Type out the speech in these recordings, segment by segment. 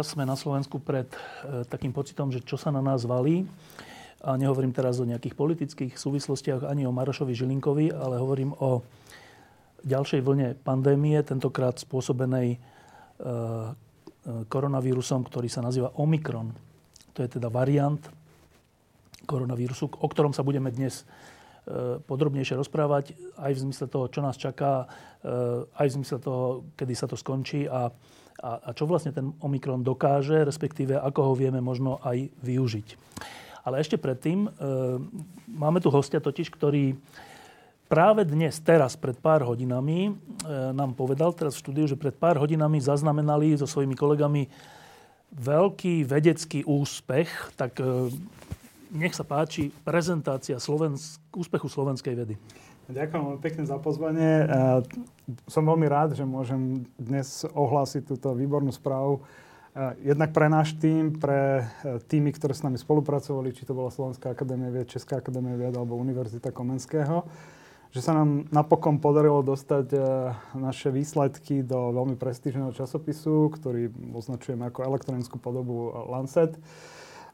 Zase sme na Slovensku pred e, takým pocitom, že čo sa na nás valí. A nehovorím teraz o nejakých politických súvislostiach ani o Marošovi Žilinkovi, ale hovorím o ďalšej vlne pandémie, tentokrát spôsobenej e, e, koronavírusom, ktorý sa nazýva Omikron. To je teda variant koronavírusu, o ktorom sa budeme dnes e, podrobnejšie rozprávať, aj v zmysle toho, čo nás čaká, e, aj v zmysle toho, kedy sa to skončí a a, a čo vlastne ten Omikron dokáže, respektíve ako ho vieme možno aj využiť. Ale ešte predtým e, máme tu hostia totiž, ktorý práve dnes, teraz, pred pár hodinami e, nám povedal, teraz v štúdiu, že pred pár hodinami zaznamenali so svojimi kolegami veľký vedecký úspech. Tak e, nech sa páči prezentácia Slovensk- úspechu slovenskej vedy. Ďakujem veľmi pekne za pozvanie. Som veľmi rád, že môžem dnes ohlásiť túto výbornú správu. Jednak pre náš tým, pre e, týmy, ktoré s nami spolupracovali, či to bola Slovenská akadémia vied, Česká akadémia vied alebo Univerzita Komenského, že sa nám napokon podarilo dostať e, naše výsledky do veľmi prestížneho časopisu, ktorý označujeme ako elektronickú podobu Lancet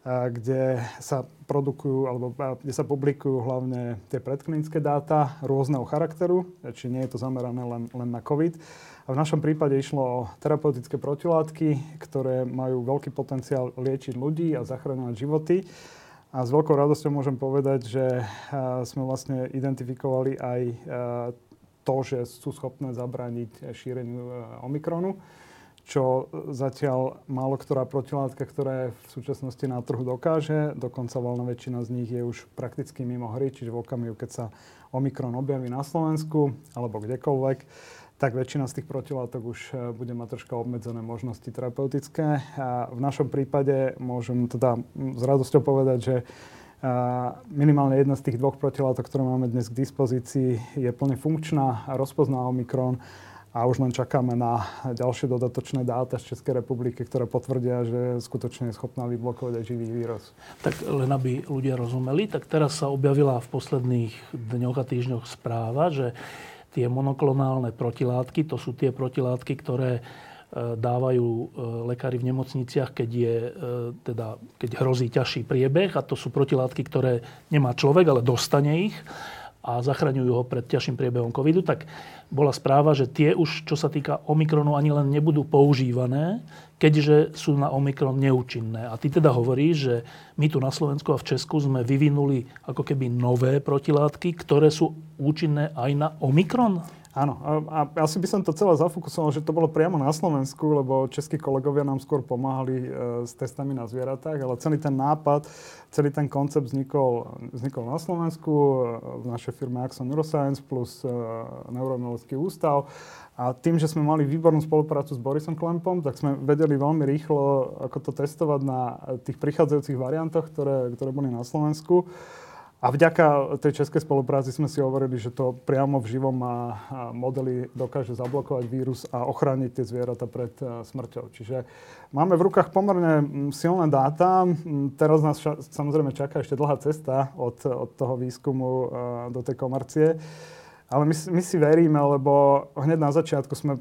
kde sa produkujú alebo kde sa publikujú hlavne tie predklinické dáta rôzneho charakteru, či nie je to zamerané len, len na COVID. A v našom prípade išlo o terapeutické protilátky, ktoré majú veľký potenciál liečiť ľudí a zachraňovať životy. A s veľkou radosťou môžem povedať, že sme vlastne identifikovali aj to, že sú schopné zabrániť šíreniu Omikronu čo zatiaľ málo ktorá protilátka, ktorá je v súčasnosti na trhu dokáže. Dokonca voľná väčšina z nich je už prakticky mimo hry, čiže v okamihu, keď sa Omikron objaví na Slovensku alebo kdekoľvek, tak väčšina z tých protilátok už e, bude mať troška obmedzené možnosti terapeutické. A v našom prípade môžem teda s radosťou povedať, že e, minimálne jedna z tých dvoch protilátok, ktoré máme dnes k dispozícii, je plne funkčná a rozpozná Omikron a už len čakáme na ďalšie dodatočné dáta z Českej republiky, ktoré potvrdia, že skutočne je schopná vyblokovať aj živý vírus. Tak len aby ľudia rozumeli, tak teraz sa objavila v posledných dňoch a týždňoch správa, že tie monoklonálne protilátky, to sú tie protilátky, ktoré e, dávajú e, lekári v nemocniciach, keď, je, e, teda, keď hrozí ťažší priebeh. A to sú protilátky, ktoré nemá človek, ale dostane ich a zachraňujú ho pred ťažším priebehom covidu, tak bola správa, že tie už, čo sa týka Omikronu, ani len nebudú používané, keďže sú na Omikron neúčinné. A ty teda hovoríš, že my tu na Slovensku a v Česku sme vyvinuli ako keby nové protilátky, ktoré sú účinné aj na Omikron? Áno, a, a asi by som to celé zafokusoval, že to bolo priamo na Slovensku, lebo českí kolegovia nám skôr pomáhali e, s testami na zvieratách, ale celý ten nápad, celý ten koncept vznikol, vznikol na Slovensku e, v našej firme Axon Neuroscience plus e, Neurobiologický ústav. A tým, že sme mali výbornú spoluprácu s Borisom Klempom, tak sme vedeli veľmi rýchlo, ako to testovať na tých prichádzajúcich variantoch, ktoré, ktoré boli na Slovensku. A vďaka tej českej spolupráci sme si hovorili, že to priamo v živom modeli dokáže zablokovať vírus a ochrániť tie zvieratá pred e, smrťou. Čiže máme v rukách pomerne silné dáta. Teraz nás samozrejme čaká ešte dlhá cesta od, od toho výskumu e, do tej komercie. Ale my, my si veríme, lebo hneď na začiatku sme uh,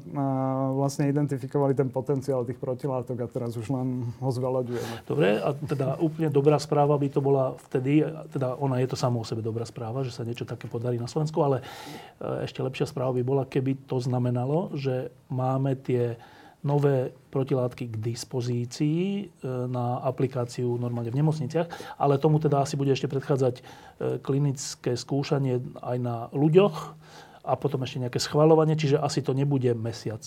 vlastne identifikovali ten potenciál tých protilátok a teraz už len ho zveľaďujeme. Dobre, a teda úplne dobrá správa by to bola vtedy, teda ona je to samo o sebe dobrá správa, že sa niečo také podarí na Slovensku, ale uh, ešte lepšia správa by bola, keby to znamenalo, že máme tie nové protilátky k dispozícii e, na aplikáciu normálne v nemocniciach, ale tomu teda asi bude ešte predchádzať klinické skúšanie aj na ľuďoch a potom ešte nejaké schvalovanie, čiže asi to nebude mesiac,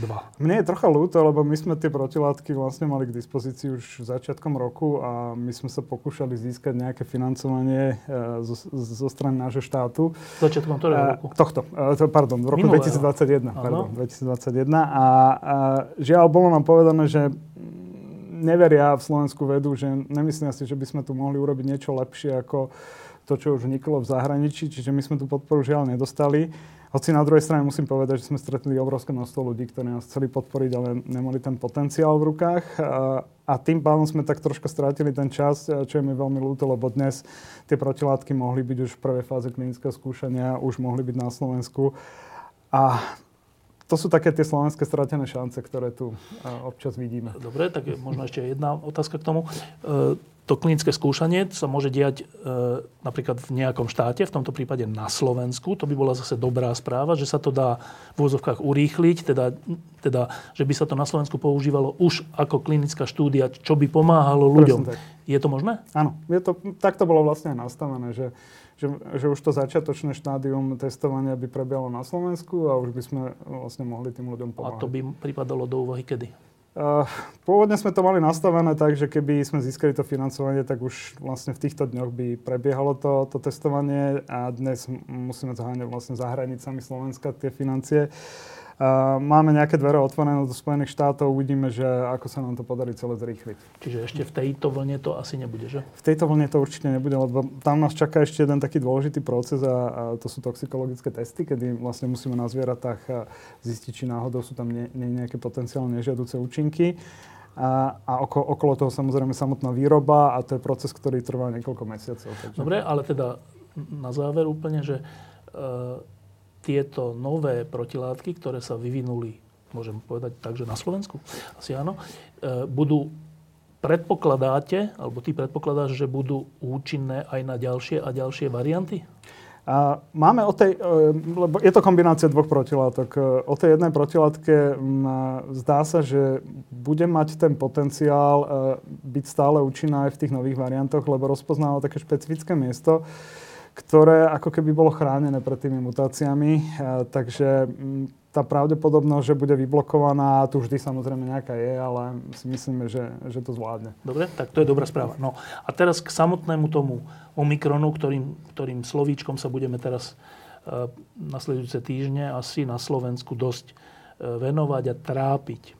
dva. Mne je trocha ľúto, lebo my sme tie protilátky vlastne mali k dispozícii už začiatkom roku a my sme sa pokúšali získať nejaké financovanie e, zo, zo strany nášho štátu. Začiatkom ktorého roku? Tohto, e, pardon, v roku Minulého. 2021. Pardon, 2021 a, a žiaľ, bolo nám povedané, že neveria v Slovensku vedu, že nemyslia si, že by sme tu mohli urobiť niečo lepšie ako to, čo už vniklo v zahraničí, čiže my sme tú podporu žiaľ nedostali. Hoci na druhej strane musím povedať, že sme stretli obrovské množstvo ľudí, ktorí nás chceli podporiť, ale nemali ten potenciál v rukách. A, a tým pádom sme tak troška strátili ten čas, čo je mi veľmi ľúto, lebo dnes tie protilátky mohli byť už v prvej fáze klinického skúšania, už mohli byť na Slovensku. A to sú také tie slovenské stratené šance, ktoré tu občas vidíme. Dobre, tak možno ešte jedna otázka k tomu. E, to klinické skúšanie sa môže diať e, napríklad v nejakom štáte, v tomto prípade na Slovensku. To by bola zase dobrá správa, že sa to dá v úzovkách urýchliť, teda, teda že by sa to na Slovensku používalo už ako klinická štúdia, čo by pomáhalo ľuďom. Je to možné? Áno, je to, tak to bolo vlastne nastavené, že že, že už to začiatočné štádium testovania by prebiehalo na Slovensku a už by sme vlastne mohli tým ľuďom pomáhať. A to by pripadalo do úvahy kedy? Uh, pôvodne sme to mali nastavené tak, že keby sme získali to financovanie, tak už vlastne v týchto dňoch by prebiehalo to, to testovanie a dnes musíme zháňať vlastne za hranicami Slovenska tie financie. Uh, máme nejaké dvere otvorené do Spojených štátov, uvidíme, že ako sa nám to podarí celé zrýchliť. Čiže ešte v tejto vlne to asi nebude, že? V tejto vlne to určite nebude, lebo tam nás čaká ešte jeden taký dôležitý proces a, a to sú toxikologické testy, kedy vlastne musíme na zvieratách zistiť, či náhodou sú tam nie, nie nejaké potenciálne nežiaduce účinky. A, a oko, okolo toho samozrejme samotná výroba a to je proces, ktorý trvá niekoľko mesiacov. Takže... Dobre, ale teda na záver úplne, že uh, tieto nové protilátky, ktoré sa vyvinuli, môžem povedať tak, že na Slovensku, asi áno, e, budú predpokladáte, alebo ty predpokladáš, že budú účinné aj na ďalšie a ďalšie varianty? Máme o tej, e, lebo je to kombinácia dvoch protilátok. E, o tej jednej protilátke zdá sa, že bude mať ten potenciál byť stále účinná aj v tých nových variantoch, lebo rozpoznáva také špecifické miesto, ktoré ako keby bolo chránené pred tými mutáciami. E, takže tá pravdepodobnosť, že bude vyblokovaná, tu vždy samozrejme nejaká je, ale si myslíme, že, že to zvládne. Dobre, tak to je dobrá správa. No a teraz k samotnému tomu Omikronu, ktorým, ktorým slovíčkom sa budeme teraz uh, nasledujúce týždne asi na Slovensku dosť uh, venovať a trápiť.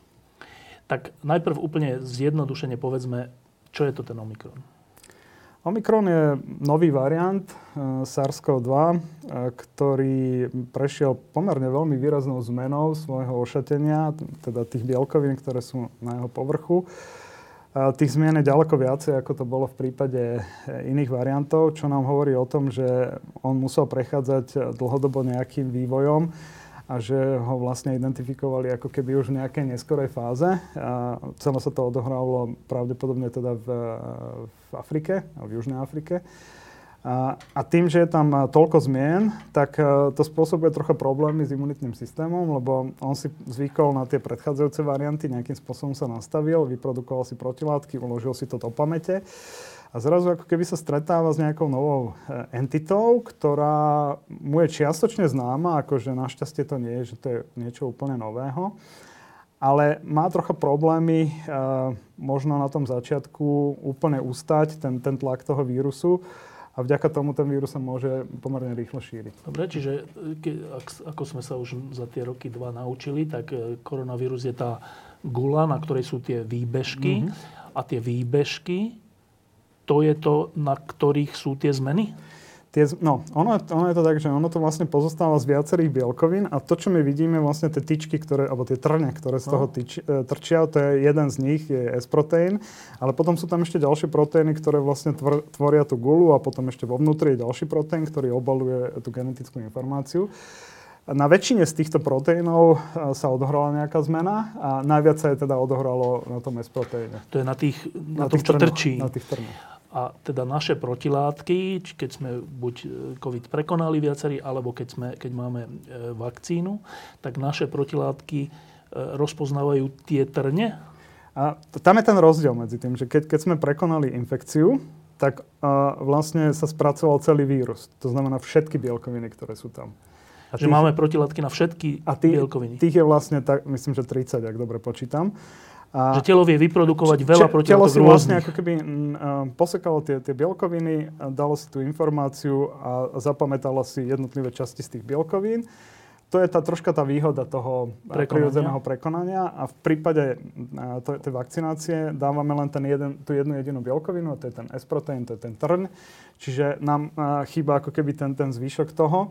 Tak najprv úplne zjednodušene povedzme, čo je to ten Omikron. Omikron je nový variant uh, SARS-CoV-2, uh, ktorý prešiel pomerne veľmi výraznou zmenou svojho ošatenia, teda tých bielkovín, ktoré sú na jeho povrchu. Tých zmien je ďaleko viacej, ako to bolo v prípade iných variantov, čo nám hovorí o tom, že on musel prechádzať dlhodobo nejakým vývojom a že ho vlastne identifikovali ako keby už v nejakej neskorej fáze. A celé sa to odohrávalo pravdepodobne teda v, v Afrike, v Južnej Afrike. A, tým, že je tam toľko zmien, tak e, to spôsobuje trocha problémy s imunitným systémom, lebo on si zvykol na tie predchádzajúce varianty, nejakým spôsobom sa nastavil, vyprodukoval si protilátky, uložil si to do pamäte. A zrazu ako keby sa stretáva s nejakou novou e, entitou, ktorá mu je čiastočne známa, akože našťastie to nie je, že to je niečo úplne nového. Ale má trocha problémy e, možno na tom začiatku úplne ustať ten, ten tlak toho vírusu a vďaka tomu ten vírus sa môže pomerne rýchlo šíriť. Dobre, čiže e, ke, ak, ako sme sa už za tie roky dva naučili, tak koronavírus je tá gula, na ktorej sú tie výbežky. Mm-hmm. A tie výbežky to je to, na ktorých sú tie zmeny? Tie, no, ono, ono je to tak, že ono to vlastne pozostáva z viacerých bielkovín a to, čo my vidíme, vlastne tie tyčky, ktoré, alebo tie trne, ktoré z toho tyč, e, trčia, to je jeden z nich, je S-proteín, ale potom sú tam ešte ďalšie proteíny, ktoré vlastne tvor, tvoria tú gulu a potom ešte vo vnútri je ďalší proteín, ktorý obaluje tú genetickú informáciu. Na väčšine z týchto proteínov e, sa odohrala nejaká zmena a najviac sa je teda odohralo na tom S-proteíne. To je na tých, na, na tom, čo trčí. Na tých trnoch. A teda naše protilátky, keď sme buď e, COVID prekonali viacerí, alebo keď, sme, keď máme e, vakcínu, tak naše protilátky rozpoznávajú tie trne? A tam je ten rozdiel medzi tým, že keď, keď sme prekonali infekciu, tak uh, vlastne sa spracoval celý vírus. To znamená všetky bielkoviny, ktoré sú tam. A že tých, máme protilátky na všetky a tých, bielkoviny. Tých je vlastne, tak, myslím, že 30, ak dobre počítam. A že telo vie vyprodukovať veľa protilátok Telo si vlastne ako keby m, posekalo tie, tie bielkoviny, dalo si tú informáciu a zapamätalo si jednotlivé časti z tých bielkovín to je tá troška tá výhoda toho prekonania. prirodzeného prekonania a v prípade tej vakcinácie dávame len ten jeden, tú jednu jedinú bielkovinu, a to je ten S-proteín, to je ten trň, čiže nám chýba ako keby ten, ten zvyšok toho.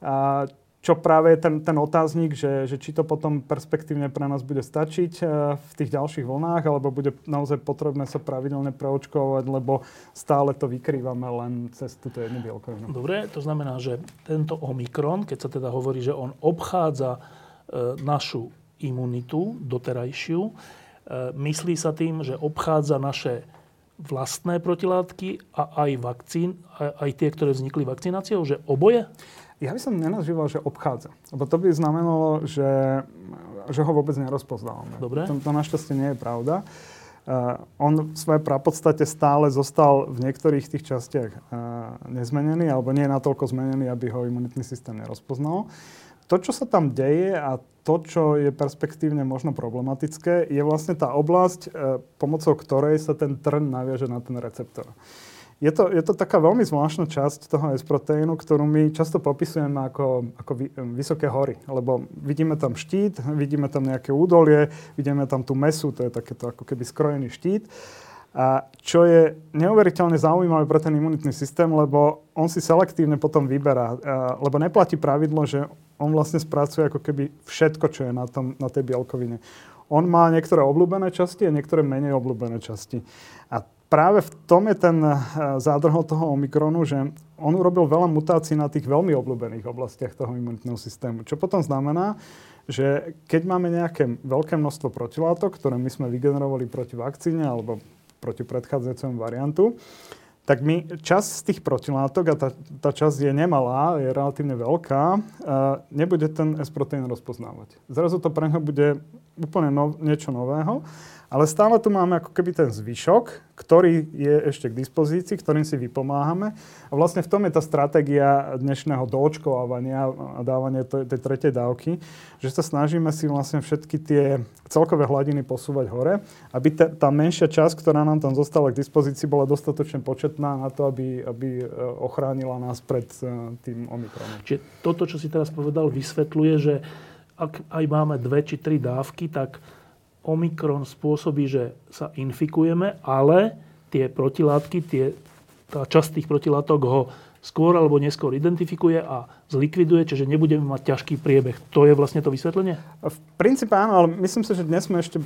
A čo práve je ten, ten otáznik, že, že či to potom perspektívne pre nás bude stačiť eh, v tých ďalších vlnách, alebo bude naozaj potrebné sa pravidelne preočkovať, lebo stále to vykrývame len cez túto jednu bielkovinu. Dobre, to znamená, že tento Omikron, keď sa teda hovorí, že on obchádza e, našu imunitu doterajšiu, e, myslí sa tým, že obchádza naše vlastné protilátky a aj vakcín, aj tie, ktoré vznikli vakcináciou, že oboje? Ja by som nenazýval, že obchádza. Lebo to by znamenalo, že, že ho vôbec nerozpoznávame. Dobre. To, to našťastie nie je pravda. Uh, on v svojej prapodstate stále zostal v niektorých tých častiach uh, nezmenený, alebo nie je natoľko zmenený, aby ho imunitný systém nerozpoznal. To, čo sa tam deje a to, čo je perspektívne možno problematické, je vlastne tá oblasť, uh, pomocou ktorej sa ten trn naviaže na ten receptor. Uh, je to, je to taká veľmi zvláštna časť toho S-proteínu, ktorú my často popisujeme ako, ako vy, vysoké hory. Lebo vidíme tam štít, vidíme tam nejaké údolie, vidíme tam tú mesu, to je takéto ako keby skrojený štít. A čo je neuveriteľne zaujímavé pre ten imunitný systém, lebo on si selektívne potom vyberá. Lebo neplatí pravidlo, že on vlastne spracuje ako keby všetko, čo je na, tom, na tej bielkovine. On má niektoré obľúbené časti a niektoré menej obľúbené časti. A práve v tom je ten eh, zádrhol toho Omikronu, že on urobil veľa mutácií na tých veľmi obľúbených oblastiach toho imunitného systému. Čo potom znamená, že keď máme nejaké veľké množstvo protilátok, ktoré my sme vygenerovali proti vakcíne alebo proti predchádzajúcemu variantu, tak my čas z tých protilátok, a tá, tá časť je nemalá, je relatívne veľká, uh, nebude ten S-proteín rozpoznávať. Zrazu to pre neho bude úplne no, niečo nového ale stále tu máme ako keby ten zvyšok, ktorý je ešte k dispozícii, ktorým si vypomáhame. A vlastne v tom je tá stratégia dnešného doočkovávania a dávania tej, tej tretej dávky, že sa snažíme si vlastne všetky tie celkové hladiny posúvať hore, aby ta, tá menšia časť, ktorá nám tam zostala k dispozícii, bola dostatočne početná na to, aby, aby e, ochránila nás pred e, tým Omikronom. Čiže toto, čo si teraz povedal, vysvetľuje, že ak aj máme dve či tri dávky, tak Omikron spôsobí, že sa infikujeme, ale tie protilátky, tie, tá časť tých protilátok ho skôr alebo neskôr identifikuje a zlikviduje, čiže nebudeme mať ťažký priebeh. To je vlastne to vysvetlenie? V princípe áno, ale myslím si, že dnes sme ešte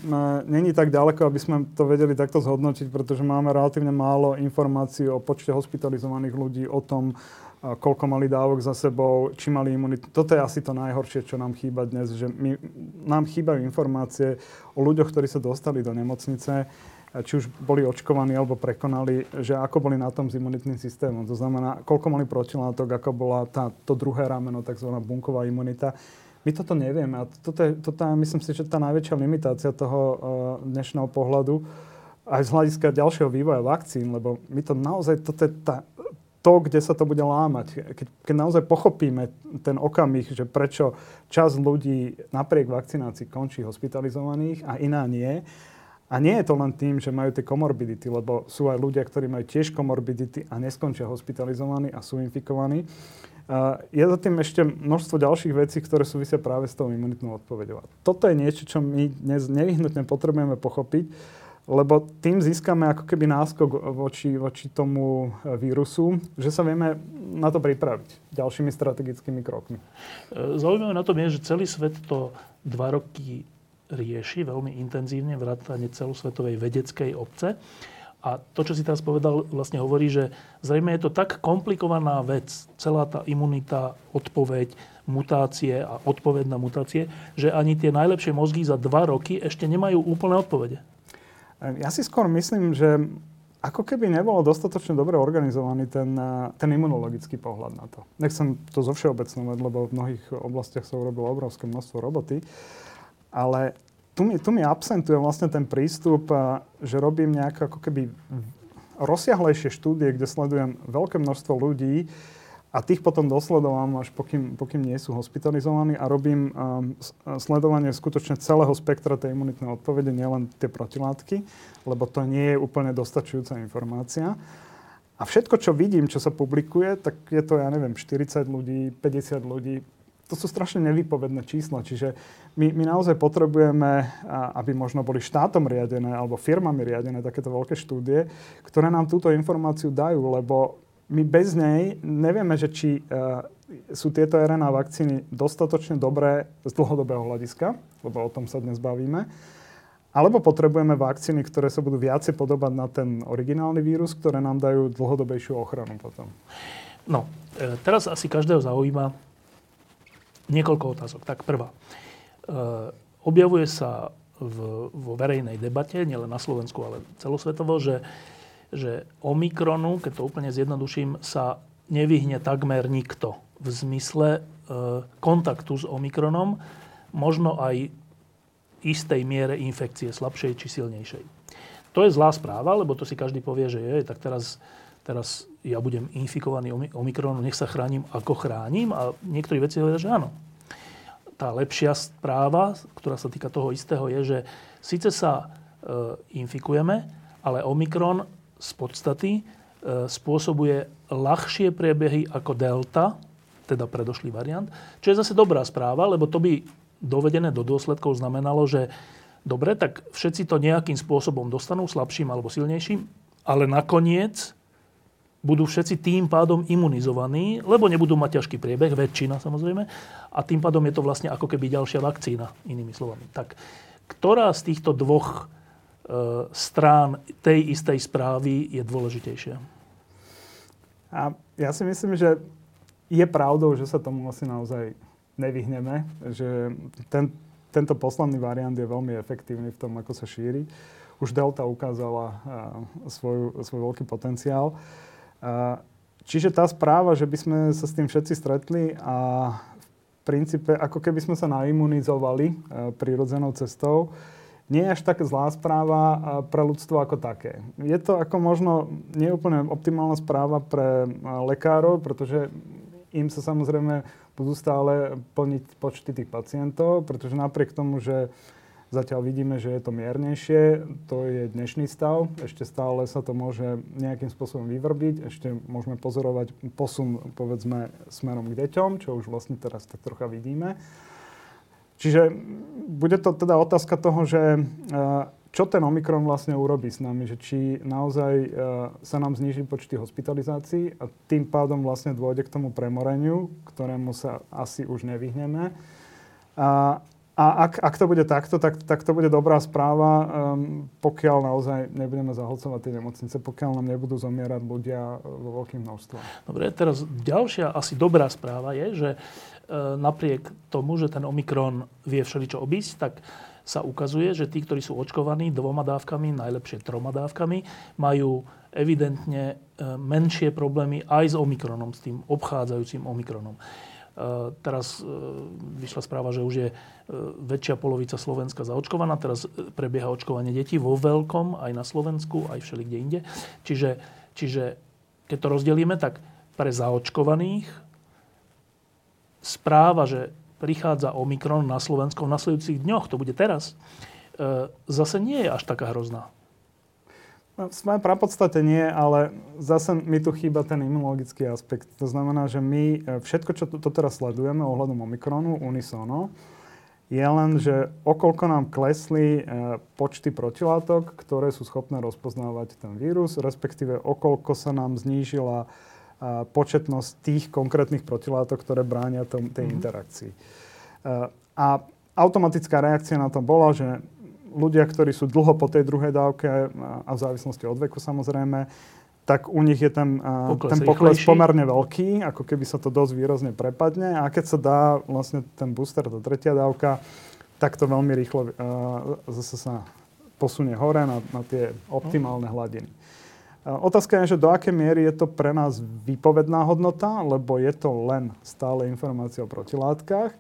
není tak ďaleko, aby sme to vedeli takto zhodnotiť, pretože máme relatívne málo informácií o počte hospitalizovaných ľudí, o tom, koľko mali dávok za sebou, či mali imunitu. Toto je asi to najhoršie, čo nám chýba dnes, že my, nám chýbajú informácie o ľuďoch, ktorí sa dostali do nemocnice, či už boli očkovaní alebo prekonali, že ako boli na tom s imunitným systémom. To znamená, koľko mali protilátok, ako bola tá, to druhé rameno, tzv. bunková imunita. My toto nevieme a toto je, toto je myslím si, že tá najväčšia limitácia toho uh, dnešného pohľadu aj z hľadiska ďalšieho vývoja vakcín, lebo my to naozaj, toto je tá to, kde sa to bude lámať. Keď, keď naozaj pochopíme ten okamih, že prečo čas ľudí napriek vakcinácii končí hospitalizovaných a iná nie, a nie je to len tým, že majú tie komorbidity, lebo sú aj ľudia, ktorí majú tiež komorbidity a neskončia hospitalizovaní a sú infikovaní. Uh, je za tým ešte množstvo ďalších vecí, ktoré súvisia práve s tou imunitnou odpovedou. Toto je niečo, čo my dnes nevyhnutne potrebujeme pochopiť, lebo tým získame ako keby náskok voči, voči tomu e, vírusu, že sa vieme na to pripraviť ďalšími strategickými krokmi. E, zaujímavé na tom je, že celý svet to dva roky rieši veľmi intenzívne, vrátane celosvetovej vedeckej obce. A to, čo si teraz povedal, vlastne hovorí, že zrejme je to tak komplikovaná vec, celá tá imunita, odpoveď, mutácie a odpoveď na mutácie, že ani tie najlepšie mozgy za dva roky ešte nemajú úplné odpovede. Ja si skôr myslím, že ako keby nebolo dostatočne dobre organizovaný ten, eh, ten imunologický pohľad na to. Nechcem to zo všeobecnovať, lebo v mnohých oblastiach sa urobilo obrovské množstvo roboty, ale tu mi, tu mi absentuje vlastne ten prístup, eh, že robím nejaké ako keby rozsiahlejšie štúdie, kde sledujem veľké množstvo ľudí a tých potom dosledovam, až pokým, pokým nie sú hospitalizovaní a robím um, sledovanie skutočne celého spektra tej imunitnej odpovede, nielen tie protilátky, lebo to nie je úplne dostačujúca informácia. A všetko, čo vidím, čo sa publikuje, tak je to, ja neviem, 40 ľudí, 50 ľudí. To sú strašne nevypovedné čísla. Čiže my, my naozaj potrebujeme, aby možno boli štátom riadené alebo firmami riadené takéto veľké štúdie, ktoré nám túto informáciu dajú, lebo my bez nej nevieme, že či uh, sú tieto RNA vakcíny dostatočne dobré z dlhodobého hľadiska, lebo o tom sa dnes bavíme, alebo potrebujeme vakcíny, ktoré sa budú viacej podobať na ten originálny vírus, ktoré nám dajú dlhodobejšiu ochranu potom. No, e, teraz asi každého zaujíma niekoľko otázok. Tak prvá. E, objavuje sa v, vo verejnej debate, nielen na Slovensku, ale celosvetovo, že že Omikronu, keď to úplne zjednoduším, sa nevyhne takmer nikto. V zmysle e, kontaktu s Omikronom, možno aj istej miere infekcie, slabšej či silnejšej. To je zlá správa, lebo to si každý povie, že je, tak teraz, teraz ja budem infikovaný Omikronom, nech sa chránim, ako chránim. A niektorí veci hovoria, že áno. Tá lepšia správa, ktorá sa týka toho istého, je, že síce sa e, infikujeme, ale Omikron z podstaty e, spôsobuje ľahšie priebehy ako delta, teda predošlý variant, čo je zase dobrá správa, lebo to by dovedené do dôsledkov znamenalo, že dobre, tak všetci to nejakým spôsobom dostanú, slabším alebo silnejším, ale nakoniec budú všetci tým pádom imunizovaní, lebo nebudú mať ťažký priebeh, väčšina samozrejme, a tým pádom je to vlastne ako keby ďalšia vakcína, inými slovami. Tak ktorá z týchto dvoch strán tej istej správy je dôležitejšia. A ja si myslím, že je pravdou, že sa tomu asi naozaj nevyhneme, že ten, tento posledný variant je veľmi efektívny v tom, ako sa šíri. Už Delta ukázala uh, svoj, svoj veľký potenciál. Uh, čiže tá správa, že by sme sa s tým všetci stretli a v princípe ako keby sme sa naimunizovali prirodzenou cestou, nie je až tak zlá správa pre ľudstvo ako také. Je to ako možno neúplne optimálna správa pre lekárov, pretože im sa samozrejme budú stále plniť počty tých pacientov, pretože napriek tomu, že zatiaľ vidíme, že je to miernejšie, to je dnešný stav, ešte stále sa to môže nejakým spôsobom vyvrbiť, ešte môžeme pozorovať posun, povedzme, smerom k deťom, čo už vlastne teraz tak trocha vidíme. Čiže bude to teda otázka toho, že e, čo ten Omikron vlastne urobí s nami, že či naozaj e, sa nám zniží počty hospitalizácií a tým pádom vlastne dôjde k tomu premoreniu, ktorému sa asi už nevyhneme. A, a ak, ak to bude takto, tak, tak to bude dobrá správa, um, pokiaľ naozaj nebudeme zahlcovať tie nemocnice, pokiaľ nám nebudú zomierať ľudia vo veľkým množstve. Dobre, teraz ďalšia asi dobrá správa je, že napriek tomu, že ten Omikron vie všeličo obísť, tak sa ukazuje, že tí, ktorí sú očkovaní dvoma dávkami, najlepšie troma dávkami, majú evidentne e, menšie problémy aj s Omikronom, s tým obchádzajúcim Omikronom. E, teraz vyšla správa, že už je väčšia polovica Slovenska zaočkovaná. Teraz prebieha očkovanie detí vo veľkom, aj na Slovensku, aj všeli kde inde. Čiže, čiže keď to rozdelíme, tak pre zaočkovaných správa, že prichádza Omikron na Slovensko v nasledujúcich dňoch, to bude teraz, e, zase nie je až taká hrozná. No, v svojej prapodstate nie, ale zase mi tu chýba ten imunologický aspekt. To znamená, že my e, všetko, čo to, to teraz sledujeme ohľadom Omikronu, unisono, je len, že okolko nám klesli e, počty protilátok, ktoré sú schopné rozpoznávať ten vírus, respektíve okolko sa nám znížila početnosť tých konkrétnych protilátok, ktoré bránia tom, tej mm-hmm. interakcii. A automatická reakcia na to bola, že ľudia, ktorí sú dlho po tej druhej dávke, a v závislosti od veku samozrejme, tak u nich je ten pokles, ten pokles pomerne veľký, ako keby sa to dosť výrazne prepadne. A keď sa dá vlastne ten booster, tá tretia dávka, tak to veľmi rýchlo uh, zase sa posunie hore na, na tie optimálne hladiny. Otázka je, že do akej miery je to pre nás výpovedná hodnota, lebo je to len stále informácia o protilátkach,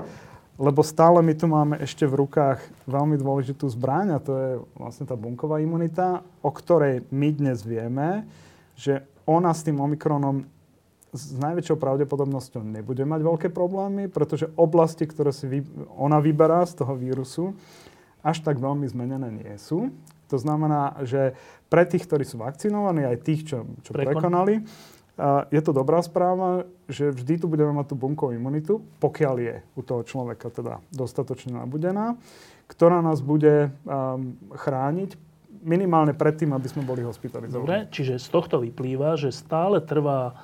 lebo stále my tu máme ešte v rukách veľmi dôležitú zbraň a to je vlastne tá bunková imunita, o ktorej my dnes vieme, že ona s tým Omikronom s najväčšou pravdepodobnosťou nebude mať veľké problémy, pretože oblasti, ktoré si vy, ona vyberá z toho vírusu, až tak veľmi zmenené nie sú. To znamená, že pre tých, ktorí sú vakcinovaní, aj tých, čo, čo prekonali, je to dobrá správa, že vždy tu budeme mať tú bunkovú imunitu, pokiaľ je u toho človeka teda dostatočne nabudená, ktorá nás bude um, chrániť minimálne predtým, aby sme boli hospitalizovaní. Dobre, čiže z tohto vyplýva, že stále trvá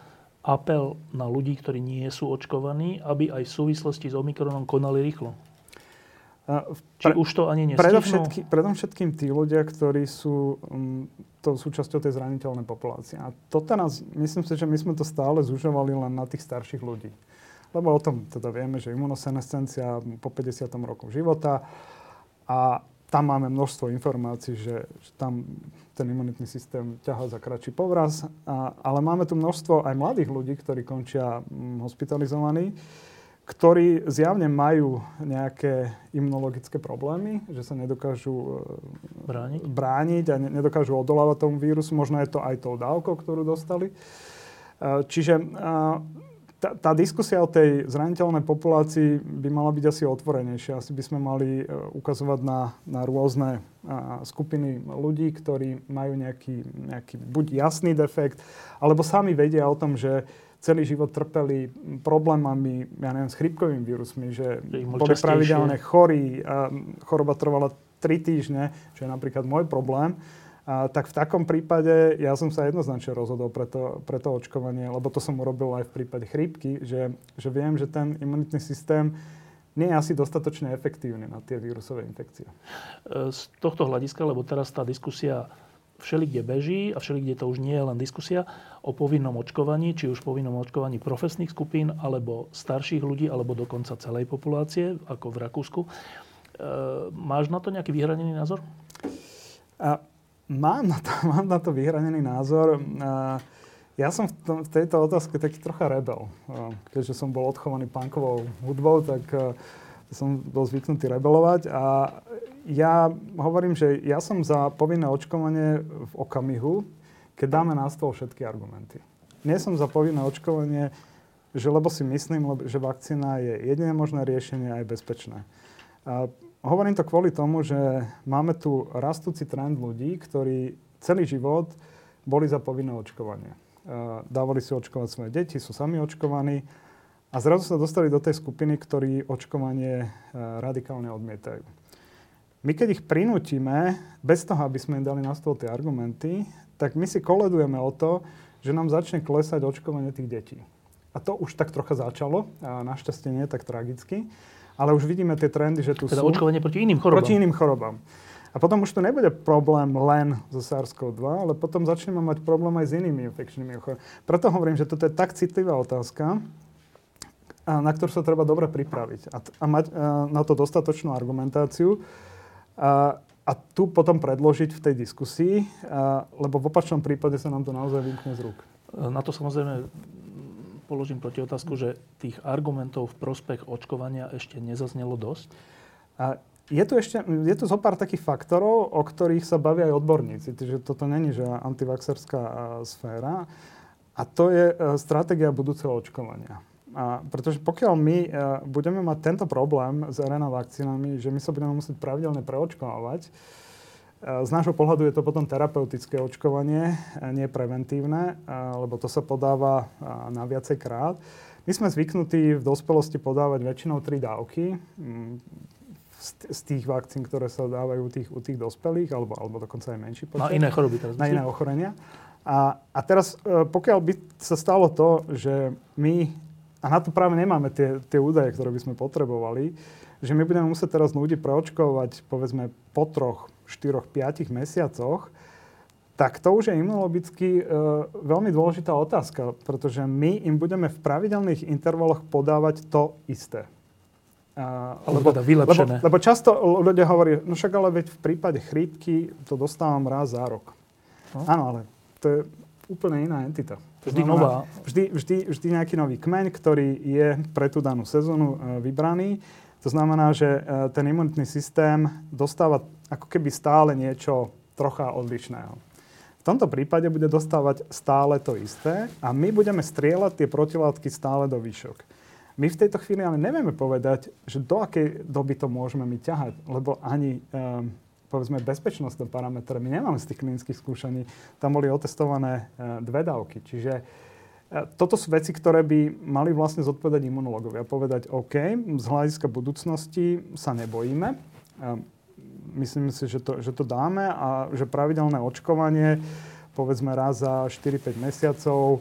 apel na ľudí, ktorí nie sú očkovaní, aby aj v súvislosti s Omikronom konali rýchlo. Či pre, už to ani nestihnú? Predovšetkým, predovšetkým tí ľudia, ktorí sú um, to súčasťou tej zraniteľnej populácie. A to teraz, myslím si, že my sme to stále zužovali len na tých starších ľudí. Lebo o tom teda vieme, že imunosenescencia po 50. roku života a tam máme množstvo informácií, že, že tam ten imunitný systém ťahá za kratší povraz. A, ale máme tu množstvo aj mladých ľudí, ktorí končia hm, hospitalizovaní ktorí zjavne majú nejaké imunologické problémy, že sa nedokážu e, brániť, brániť a nedokážu odolávať tomu vírusu. Možno je to aj tou dávkou, ktorú dostali. E, čiže e, tá, tá diskusia o tej zraniteľnej populácii by mala byť asi otvorenejšia. Asi by sme mali ukazovať na, na rôzne skupiny ľudí, ktorí majú nejaký, nejaký buď jasný defekt, alebo sami vedia o tom, že celý život trpeli problémami, ja neviem, s chrypkovými vírusmi, že boli pravidelne chorí a choroba trvala 3 týždne, čo je napríklad môj problém, a, tak v takom prípade ja som sa jednoznačne rozhodol pre to, pre to očkovanie, lebo to som urobil aj v prípade chrípky, že, že viem, že ten imunitný systém nie je asi dostatočne efektívny na tie vírusové infekcie. Z tohto hľadiska, lebo teraz tá diskusia všelikde beží a všelikde to už nie je len diskusia o povinnom očkovaní, či už povinnom očkovaní profesných skupín, alebo starších ľudí, alebo dokonca celej populácie, ako v Rakúsku. E, máš na to nejaký vyhranený názor? A, mám, na to, mám na to vyhranený názor. A, ja som v, tom, v tejto otázke taký trocha rebel. A, keďže som bol odchovaný punkovou hudbou, tak a, som bol zvyknutý rebelovať a ja hovorím, že ja som za povinné očkovanie v okamihu, keď dáme na stôl všetky argumenty. Nie som za povinné očkovanie, že lebo si myslím, že vakcína je jediné možné riešenie a je bezpečné. A hovorím to kvôli tomu, že máme tu rastúci trend ľudí, ktorí celý život boli za povinné očkovanie. Dávali si očkovať svoje deti, sú sami očkovaní a zrazu sa dostali do tej skupiny, ktorí očkovanie radikálne odmietajú. My keď ich prinútime, bez toho, aby sme im dali na stôl tie argumenty, tak my si koledujeme o to, že nám začne klesať očkovanie tých detí. A to už tak trocha začalo, a našťastie nie tak tragicky, ale už vidíme tie trendy, že tu teda sú... očkovanie proti iným chorobám. Proti iným chorobám. A potom už to nebude problém len so SARS-CoV-2, ale potom začneme mať problém aj s inými infekčnými chorobami. Preto hovorím, že toto je tak citlivá otázka, na ktorú sa treba dobre pripraviť a, a mať a, na to dostatočnú argumentáciu, a, a tu potom predložiť v tej diskusii, a, lebo v opačnom prípade sa nám to naozaj vymkne z rúk. Na to samozrejme položím proti otázku, že tých argumentov v prospech očkovania ešte nezaznelo dosť? A je tu ešte, je tu zo pár takých faktorov, o ktorých sa bavia aj odborníci. Čiže toto není, že antivaxerská sféra. A to je e, stratégia budúceho očkovania. A pretože pokiaľ my uh, budeme mať tento problém s RNA vakcínami, že my sa budeme musieť pravidelne preočkovať, uh, z nášho pohľadu je to potom terapeutické očkovanie, uh, nie preventívne, lebo to sa podáva na viacej krát. My sme zvyknutí v dospelosti podávať väčšinou tri dávky z, z tých vakcín, ktoré sa dávajú u tých, u tých dospelých, alebo, alebo dokonca aj menší počet. Na iné choroby teraz. Na iné ochorenia. A, a teraz, pokiaľ by sa stalo to, že my a na to práve nemáme tie, tie údaje, ktoré by sme potrebovali, že my budeme musieť teraz ľudí preočkovať, povedzme, po troch, štyroch, piatich mesiacoch, tak to už je imunologicky e, veľmi dôležitá otázka, pretože my im budeme v pravidelných intervaloch podávať to isté. A, lebo, teda lebo, lebo často ľudia hovorí, no však ale veď v prípade chrípky to dostávam raz za rok. No. Áno, ale to je úplne iná entita. Vždy nová. Vždy, vždy, vždy nejaký nový kmeň, ktorý je pre tú danú sezónu e, vybraný. To znamená, že e, ten imunitný systém dostáva ako keby stále niečo trocha odlišného. v tomto prípade bude dostávať stále to isté a my budeme strieľať tie protilátky stále do výšok. My v tejto chvíli ale nevieme povedať, že do akej doby to môžeme my ťahať, lebo ani um, povedzme bezpečnostné parametre my nemáme z tých klinických skúšaní. Tam boli otestované uh, dve dávky. Čiže uh, toto sú veci, ktoré by mali vlastne zodpovedať imunológovia. Povedať, OK, z hľadiska budúcnosti sa nebojíme. Uh, myslím si, že to, že to dáme a že pravidelné očkovanie, povedzme raz za 4-5 mesiacov, e,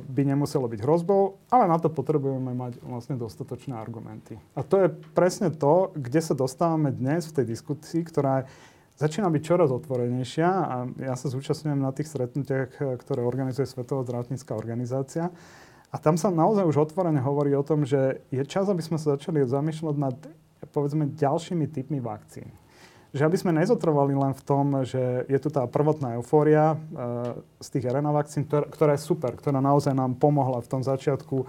by nemuselo byť hrozbou, ale na to potrebujeme mať vlastne dostatočné argumenty. A to je presne to, kde sa dostávame dnes v tej diskusii, ktorá začína byť čoraz otvorenejšia a ja sa zúčastňujem na tých stretnutiach, ktoré organizuje Svetová zdravotnícká organizácia. A tam sa naozaj už otvorene hovorí o tom, že je čas, aby sme sa začali zamýšľať nad povedzme ďalšími typmi vakcín že aby sme nezotrvali len v tom, že je tu tá prvotná eufória e, z tých RNA vakcín, ktorá, je super, ktorá naozaj nám pomohla v tom začiatku e,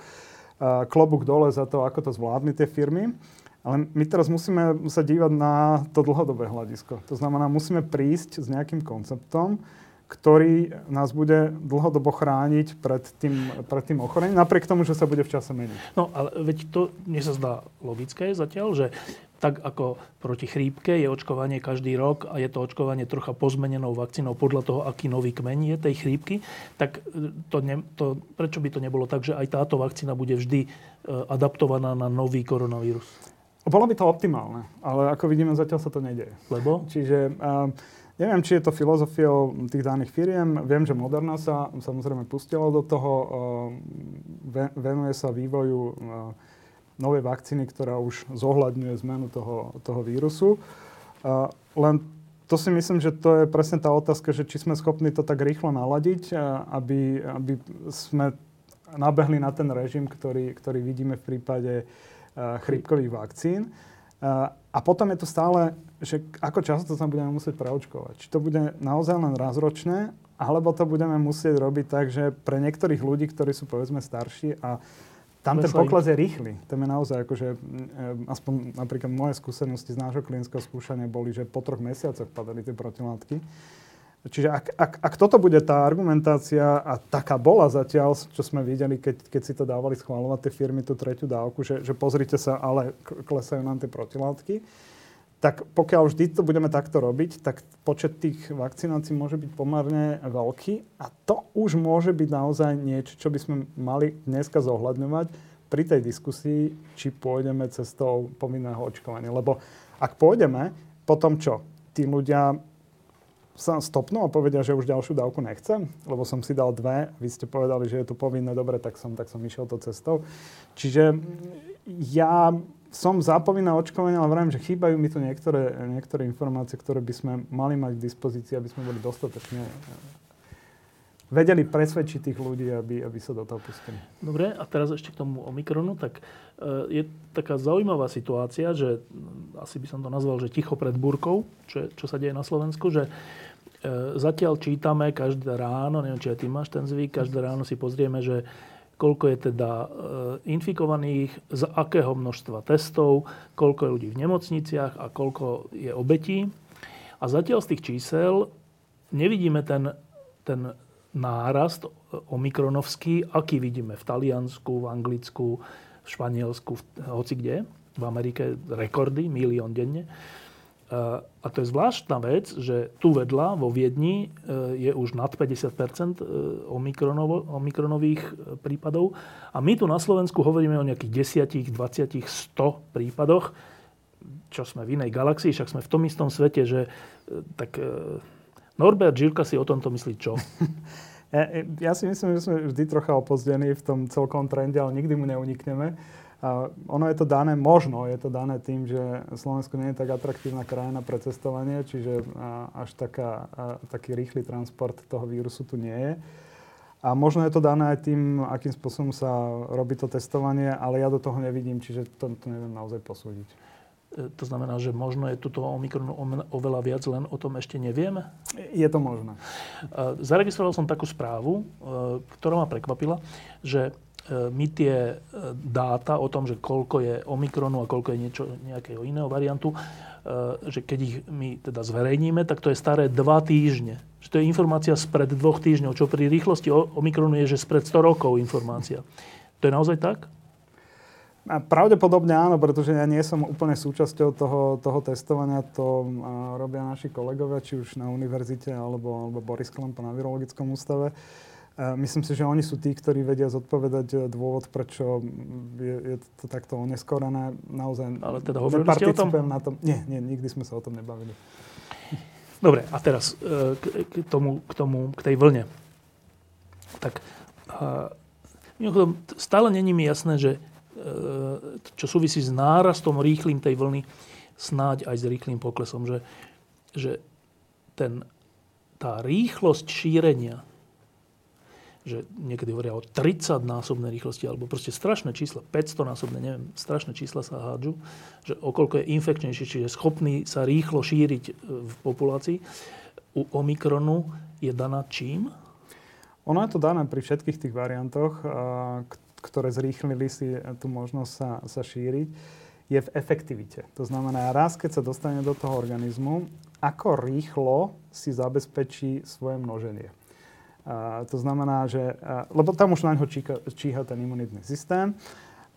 klobúk dole za to, ako to zvládli tie firmy. Ale my teraz musíme sa dívať na to dlhodobé hľadisko. To znamená, musíme prísť s nejakým konceptom, ktorý nás bude dlhodobo chrániť pred tým, pred tým ochorením, napriek tomu, že sa bude v čase meniť. No, ale veď to mne sa zdá logické zatiaľ, že tak ako proti chrípke je očkovanie každý rok a je to očkovanie trocha pozmenenou vakcínou podľa toho, aký nový kmeň je tej chrípky, tak e, to ne, to, prečo by to nebolo tak, že aj táto vakcína bude vždy e, adaptovaná na nový koronavírus? Bolo by to optimálne, ale ako vidíme, zatiaľ sa to nedeje. Lebo? Čiže uh, neviem, či je to filozofiou tých daných firiem. Viem, že Moderna sa samozrejme pustila do toho, uh, venuje sa vývoju novej vakcíny, ktorá už zohľadňuje zmenu toho, toho vírusu. Len to si myslím, že to je presne tá otázka, že či sme schopní to tak rýchlo naladiť, aby, aby sme nabehli na ten režim, ktorý, ktorý vidíme v prípade uh, vakcín. A potom je to stále, že ako často sa budeme musieť preočkovať. Či to bude naozaj len razročné, alebo to budeme musieť robiť tak, že pre niektorých ľudí, ktorí sú povedzme starší a tam ten pokles je rýchly. Tam je naozaj akože, aspoň napríklad moje skúsenosti z nášho klinického skúšania boli, že po troch mesiacoch padali tie protilátky. Čiže ak, ak, ak toto bude tá argumentácia, a taká bola zatiaľ, čo sme videli, keď, keď si to dávali schváľovať tie firmy, tú tretiu dávku, že, že pozrite sa, ale klesajú nám tie protilátky, tak pokiaľ vždy to budeme takto robiť, tak počet tých vakcinácií môže byť pomerne veľký a to už môže byť naozaj niečo, čo by sme mali dneska zohľadňovať pri tej diskusii, či pôjdeme cestou povinného očkovania. Lebo ak pôjdeme, potom čo? Tí ľudia sa stopnú a povedia, že už ďalšiu dávku nechcem, lebo som si dal dve, vy ste povedali, že je to povinné, dobre, tak som, tak som išiel to cestou. Čiže ja som za povinné očkovanie, ale vravím, že chýbajú mi tu niektoré, niektoré informácie, ktoré by sme mali mať k dispozícii, aby sme boli dostatočne eh, vedeli presvedčiť tých ľudí, aby, aby sa do toho pustili. Dobre, a teraz ešte k tomu Omikronu, tak e, je taká zaujímavá situácia, že asi by som to nazval, že ticho pred búrkou, čo, čo sa deje na Slovensku, že e, zatiaľ čítame každé ráno, neviem, či aj ty máš ten zvyk, každé ráno si pozrieme, že koľko je teda e, infikovaných, z akého množstva testov, koľko je ľudí v nemocniciach a koľko je obetí. A zatiaľ z tých čísel nevidíme ten, ten nárast omikronovský, aký vidíme v Taliansku, v Anglicku, v Španielsku, v, hoci kde, v Amerike rekordy, milión denne. A to je zvláštna vec, že tu vedľa vo Viedni e, je už nad 50 e, omikronových e, prípadov. A my tu na Slovensku hovoríme o nejakých 10, 20, 100 prípadoch, čo sme v inej galaxii, však sme v tom istom svete, že tak Norbert Žilka si o tomto myslí čo? Ja, ja si myslím, že sme vždy trocha opozdení v tom celkom trende, ale nikdy mu neunikneme. A ono je to dané, možno je to dané tým, že Slovensko nie je tak atraktívna krajina pre cestovanie, čiže až taká, taký rýchly transport toho vírusu tu nie je. A možno je to dané aj tým, akým spôsobom sa robí to testovanie, ale ja do toho nevidím, čiže to, to neviem naozaj posúdiť. E, to znamená, že možno je tuto Omikron oveľa viac, len o tom ešte nevieme? Je to možné. Zaregistroval som takú správu, e, ktorá ma prekvapila, že E, my tie e, dáta o tom, že koľko je Omikronu a koľko je niečo, nejakého iného variantu, e, že keď ich my teda zverejníme, tak to je staré dva týždne. Že to je informácia spred dvoch týždňov, čo pri rýchlosti Omikronu je, že spred 100 rokov informácia. To je naozaj tak? A pravdepodobne áno, pretože ja nie som úplne súčasťou toho, toho testovania. To robia naši kolegovia, či už na univerzite, alebo, alebo Boris Klempa na Virologickom ústave. Myslím si, že oni sú tí, ktorí vedia zodpovedať e, dôvod, prečo je, je to takto oneskorené. Naozaj Ale teda hovorili ste o tom? Na tom? Nie, nie, nikdy sme sa o tom nebavili. Dobre, a teraz e, k, k, tomu, k, tomu, k tej vlne. Tak stále není mi jasné, že čo súvisí s nárastom rýchlým tej vlny, snáď aj s rýchlým poklesom, že, že ten, tá rýchlosť šírenia že niekedy hovoria o 30-násobnej rýchlosti, alebo proste strašné čísla, 500-násobné, neviem, strašné čísla sa hádžu, že okolko je infekčnejší, čiže schopný sa rýchlo šíriť e, v populácii. U Omikronu je daná čím? Ono je to dané pri všetkých tých variantoch, ktoré zrýchlili si tú možnosť sa, sa šíriť, je v efektivite. To znamená, raz keď sa dostane do toho organizmu, ako rýchlo si zabezpečí svoje množenie. To znamená, že, lebo tam už na ňo číha, číha ten imunitný systém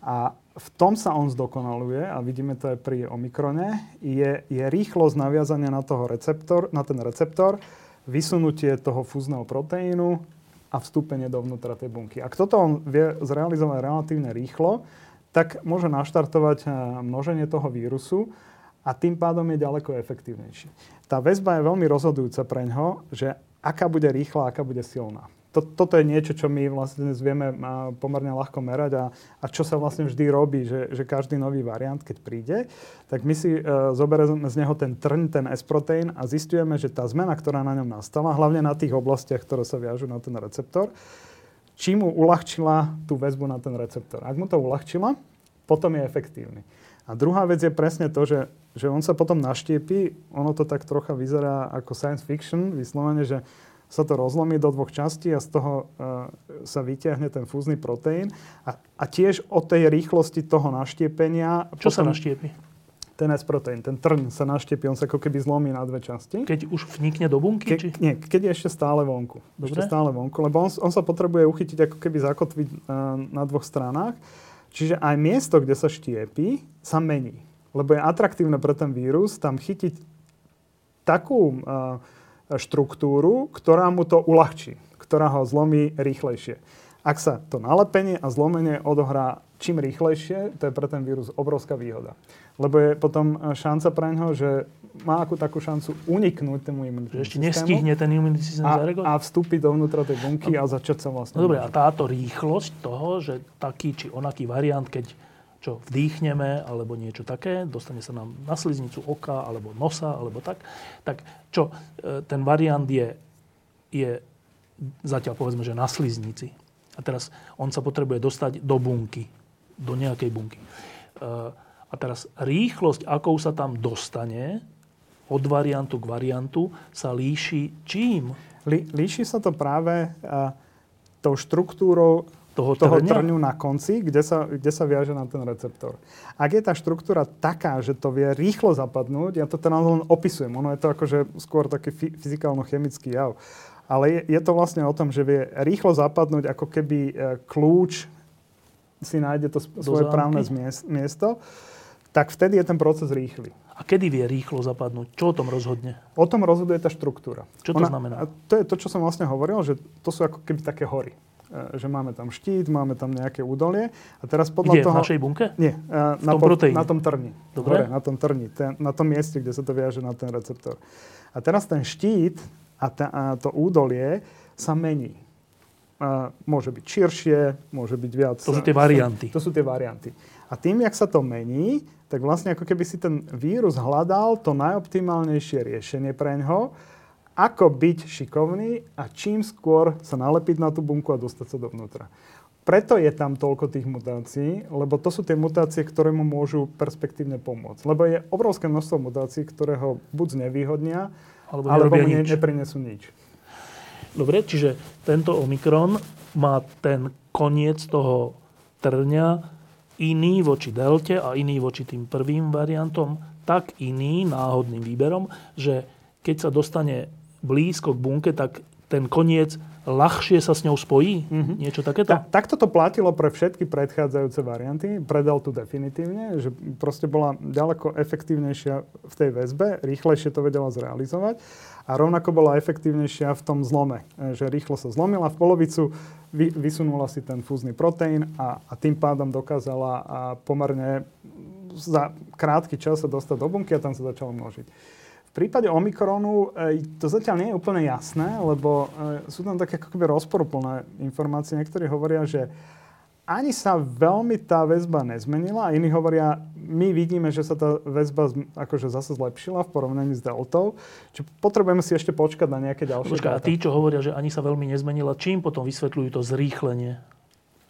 a v tom sa on zdokonaluje a vidíme to aj pri Omikrone, je, je rýchlosť naviazania na, toho receptor, na ten receptor, vysunutie toho fúzneho proteínu a vstúpenie dovnútra tej bunky. Ak toto on vie zrealizovať relatívne rýchlo, tak môže naštartovať množenie toho vírusu a tým pádom je ďaleko efektívnejší. Tá väzba je veľmi rozhodujúca pre ňo, že aká bude rýchla, aká bude silná. Toto je niečo, čo my vlastne dnes vieme pomerne ľahko merať a, a čo sa vlastne vždy robí, že, že každý nový variant, keď príde, tak my si e, zoberieme z neho ten trň, ten S-proteín a zistujeme, že tá zmena, ktorá na ňom nastala, hlavne na tých oblastiach, ktoré sa viažú na ten receptor, či mu uľahčila tú väzbu na ten receptor. Ak mu to uľahčila, potom je efektívny. A druhá vec je presne to, že, že on sa potom naštiepí, ono to tak trocha vyzerá ako science fiction, vyslovene, že sa to rozlomí do dvoch častí a z toho uh, sa vyťahne ten fúzny proteín. A, a tiež od tej rýchlosti toho naštiepenia... Čo potom, sa naštiepi? Ten S-proteín, ten trň sa naštiepí, on sa ako keby zlomí na dve časti. Keď už vnikne do bunky? Ke, či? Nie, keď je ešte stále vonku. Dobre. Ešte stále vonku, lebo on, on sa potrebuje uchytiť ako keby zakotviť uh, na dvoch stranách. Čiže aj miesto, kde sa štiepi, sa mení. Lebo je atraktívne pre ten vírus tam chytiť takú uh, štruktúru, ktorá mu to uľahčí, ktorá ho zlomí rýchlejšie. Ak sa to nalepenie a zlomenie odohrá čím rýchlejšie, to je pre ten vírus obrovská výhoda. Lebo je potom šanca pre ňo, že má akú takú šancu uniknúť tomu imunitnému Ešte nestihne ten imunitný systém a, zareagovať? A vstúpiť dovnútra tej bunky a, a začať sa vlastne... No dobre, a táto rýchlosť toho, že taký či onaký variant, keď čo vdýchneme alebo niečo také, dostane sa nám na sliznicu oka alebo nosa alebo tak, tak čo, e, ten variant je, je zatiaľ povedzme, že na sliznici. A teraz on sa potrebuje dostať do bunky, do nejakej bunky. E, a teraz rýchlosť, akou sa tam dostane od variantu k variantu, sa líši čím? Líši sa to práve uh, tou štruktúrou toho, toho trňu na konci, kde sa, kde sa viaže na ten receptor. Ak je tá štruktúra taká, že to vie rýchlo zapadnúť, ja to teraz len opisujem, ono je to akože skôr taký fyzikálno-chemický jav, ale je, je to vlastne o tom, že vie rýchlo zapadnúť, ako keby e, kľúč si nájde to svoje právne miesto, tak vtedy je ten proces rýchly. A kedy vie rýchlo zapadnúť? Čo o tom rozhodne? O tom rozhoduje tá štruktúra. Čo to Ona, znamená? To je to, čo som vlastne hovoril, že to sú ako keby také hory. E, že máme tam štít, máme tam nejaké údolie. A teraz podľa Kde, toho... v našej bunke? Nie, uh, na, tom pod, na tom trni. Dobre. Hore, na tom trni, ten, na tom mieste, kde sa to viaže na ten receptor. A teraz ten štít a, ta, a to údolie sa mení. Uh, môže byť širšie, môže byť viac... To sú tie varianty. To, to sú tie varianty. A tým, jak sa to mení, tak vlastne ako keby si ten vírus hľadal to najoptimálnejšie riešenie pre ňo, ako byť šikovný a čím skôr sa nalepiť na tú bunku a dostať sa dovnútra. Preto je tam toľko tých mutácií, lebo to sú tie mutácie, ktoré mu môžu perspektívne pomôcť. Lebo je obrovské množstvo mutácií, ktoré ho buď znevýhodnia, alebo, alebo mu nič. neprinesú nič. Dobre, čiže tento Omikron má ten koniec toho trňa iný voči delte a iný voči tým prvým variantom, tak iný náhodným výberom, že keď sa dostane blízko k bunke, tak ten koniec ľahšie sa s ňou spojí? Mm-hmm. Niečo takéto? Ta, takto to platilo pre všetky predchádzajúce varianty, pre Deltu definitívne, že proste bola ďaleko efektívnejšia v tej väzbe, rýchlejšie to vedela zrealizovať a rovnako bola efektívnejšia v tom zlome, že rýchlo sa zlomila v polovicu, vy, vysunula si ten fúzny proteín a, a tým pádom dokázala a pomerne za krátky čas sa dostať do bunky a tam sa začalo množiť prípade Omikronu to zatiaľ nie je úplne jasné, lebo sú tam také ako keby rozporuplné informácie. Niektorí hovoria, že ani sa veľmi tá väzba nezmenila a iní hovoria, my vidíme, že sa tá väzba akože zase zlepšila v porovnaní s deltou. Čiže potrebujeme si ešte počkať na nejaké ďalšie Počka, a tí, čo hovoria, že ani sa veľmi nezmenila, čím potom vysvetľujú to zrýchlenie?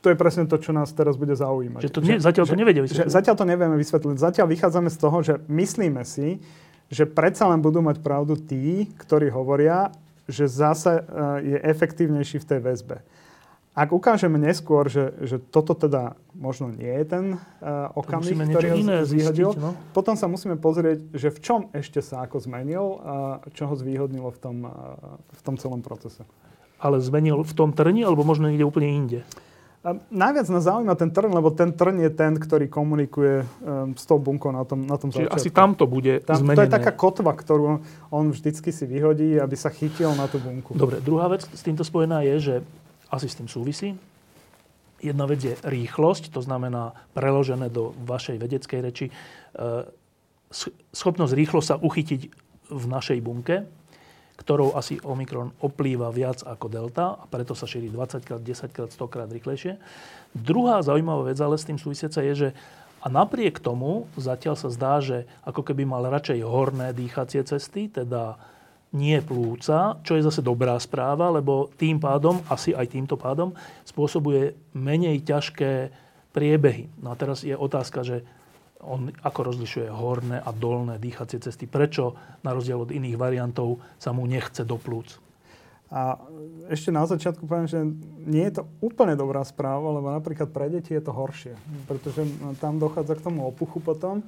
To je presne to, čo nás teraz bude zaujímať. Že to ne, zatiaľ že, to nevedia vysvetliť. Že, zatiaľ to nevieme vysvetliť. Zatiaľ vychádzame z toho, že myslíme si, že predsa len budú mať pravdu tí, ktorí hovoria, že zase e, je efektívnejší v tej väzbe. Ak ukážeme neskôr, že, že toto teda možno nie je ten uh, okamih, ktorý ho zvýhodil, no? potom sa musíme pozrieť, že v čom ešte sa ako zmenil a čo ho zvýhodnilo v tom, uh, v tom celom procese. Ale zmenil v tom trni, alebo možno niekde úplne inde? Najviac nás zaujíma ten trn, lebo ten trn je ten, ktorý komunikuje um, s tou bunkou na tom, na tom Čiže začiatku. asi tam to bude tam, zmenené. To je taká kotva, ktorú on vždycky si vyhodí, aby sa chytil na tú bunku. Dobre, druhá vec s týmto spojená je, že asi s tým súvisí. Jedna vec je rýchlosť, to znamená preložené do vašej vedeckej reči, e, schopnosť rýchlo sa uchytiť v našej bunke ktorou asi Omikron oplýva viac ako Delta a preto sa šíri 20 krát, 10 krát, 100 krát rýchlejšie. Druhá zaujímavá vec ale s tým súvisiaca je, že a napriek tomu zatiaľ sa zdá, že ako keby mal radšej horné dýchacie cesty, teda nie plúca, čo je zase dobrá správa, lebo tým pádom, asi aj týmto pádom, spôsobuje menej ťažké priebehy. No a teraz je otázka, že on ako rozlišuje horné a dolné dýchacie cesty. Prečo na rozdiel od iných variantov sa mu nechce do plúc? A ešte na začiatku poviem, že nie je to úplne dobrá správa, lebo napríklad pre deti je to horšie, pretože tam dochádza k tomu opuchu potom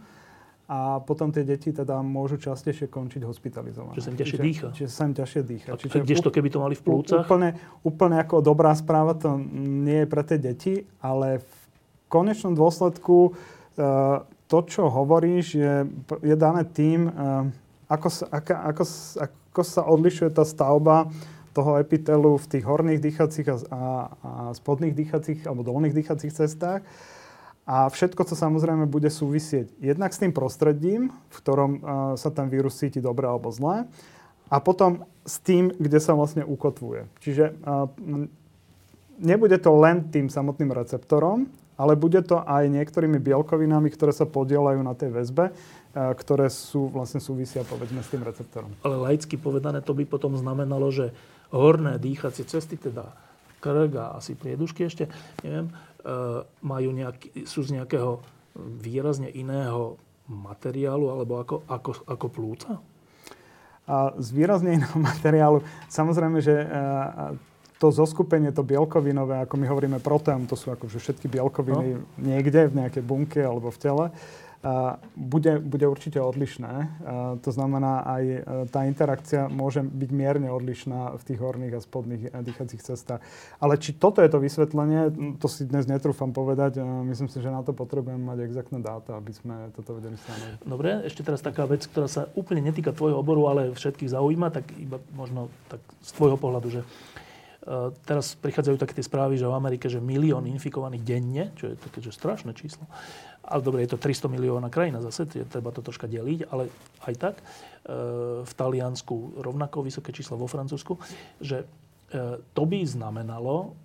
a potom tie deti teda môžu častejšie končiť hospitalizované. Čiže sa im ťažšie dýcha. Čiže sa im ťažšie dýcha. A Čiže kdežto, keby to mali v plúcach? Úplne, úplne ako dobrá správa to nie je pre tie deti, ale v konečnom dôsledku uh, to, čo hovoríš, je, je dané tým, eh, ako sa, ako, ako, ako sa odlišuje tá stavba toho epitelu v tých horných dýchacích a, a, a spodných dýchacích alebo dolných dýchacích cestách. A všetko, co samozrejme bude súvisieť jednak s tým prostredím, v ktorom uh, sa ten vírus cíti dobre alebo zle, a potom s tým, kde sa vlastne ukotvuje. Čiže uh, nebude to len tým samotným receptorom, ale bude to aj niektorými bielkovinami, ktoré sa podielajú na tej väzbe, ktoré sú vlastne súvisia povedzme s tým receptorom. Ale laicky povedané to by potom znamenalo, že horné dýchacie cesty, teda krk a asi priedušky ešte, neviem, e, majú nejaký, sú z nejakého výrazne iného materiálu alebo ako, ako, ako plúca? A z výrazne iného materiálu. Samozrejme, že e, to zoskupenie, to bielkovinové, ako my hovoríme proteom, to sú akože všetky bielkoviny no. niekde v nejakej bunke alebo v tele, a bude, bude určite odlišné. A to znamená, aj e, tá interakcia môže byť mierne odlišná v tých horných a spodných e, dýchacích cestách. Ale či toto je to vysvetlenie, to si dnes netrúfam povedať. Myslím si, že na to potrebujeme mať exaktné dáta, aby sme toto vedeli stanoviť. Dobre, ešte teraz taká vec, ktorá sa úplne netýka tvojho oboru, ale všetkých zaujíma, tak iba možno tak z tvojho pohľadu, že teraz prichádzajú také tie správy, že v Amerike, že milión infikovaných denne, čo je také, že strašné číslo. Ale dobre, je to 300 milióna krajina zase, treba to troška deliť, ale aj tak. Eh, v Taliansku rovnako vysoké číslo, vo Francúzsku, že eh, to by znamenalo,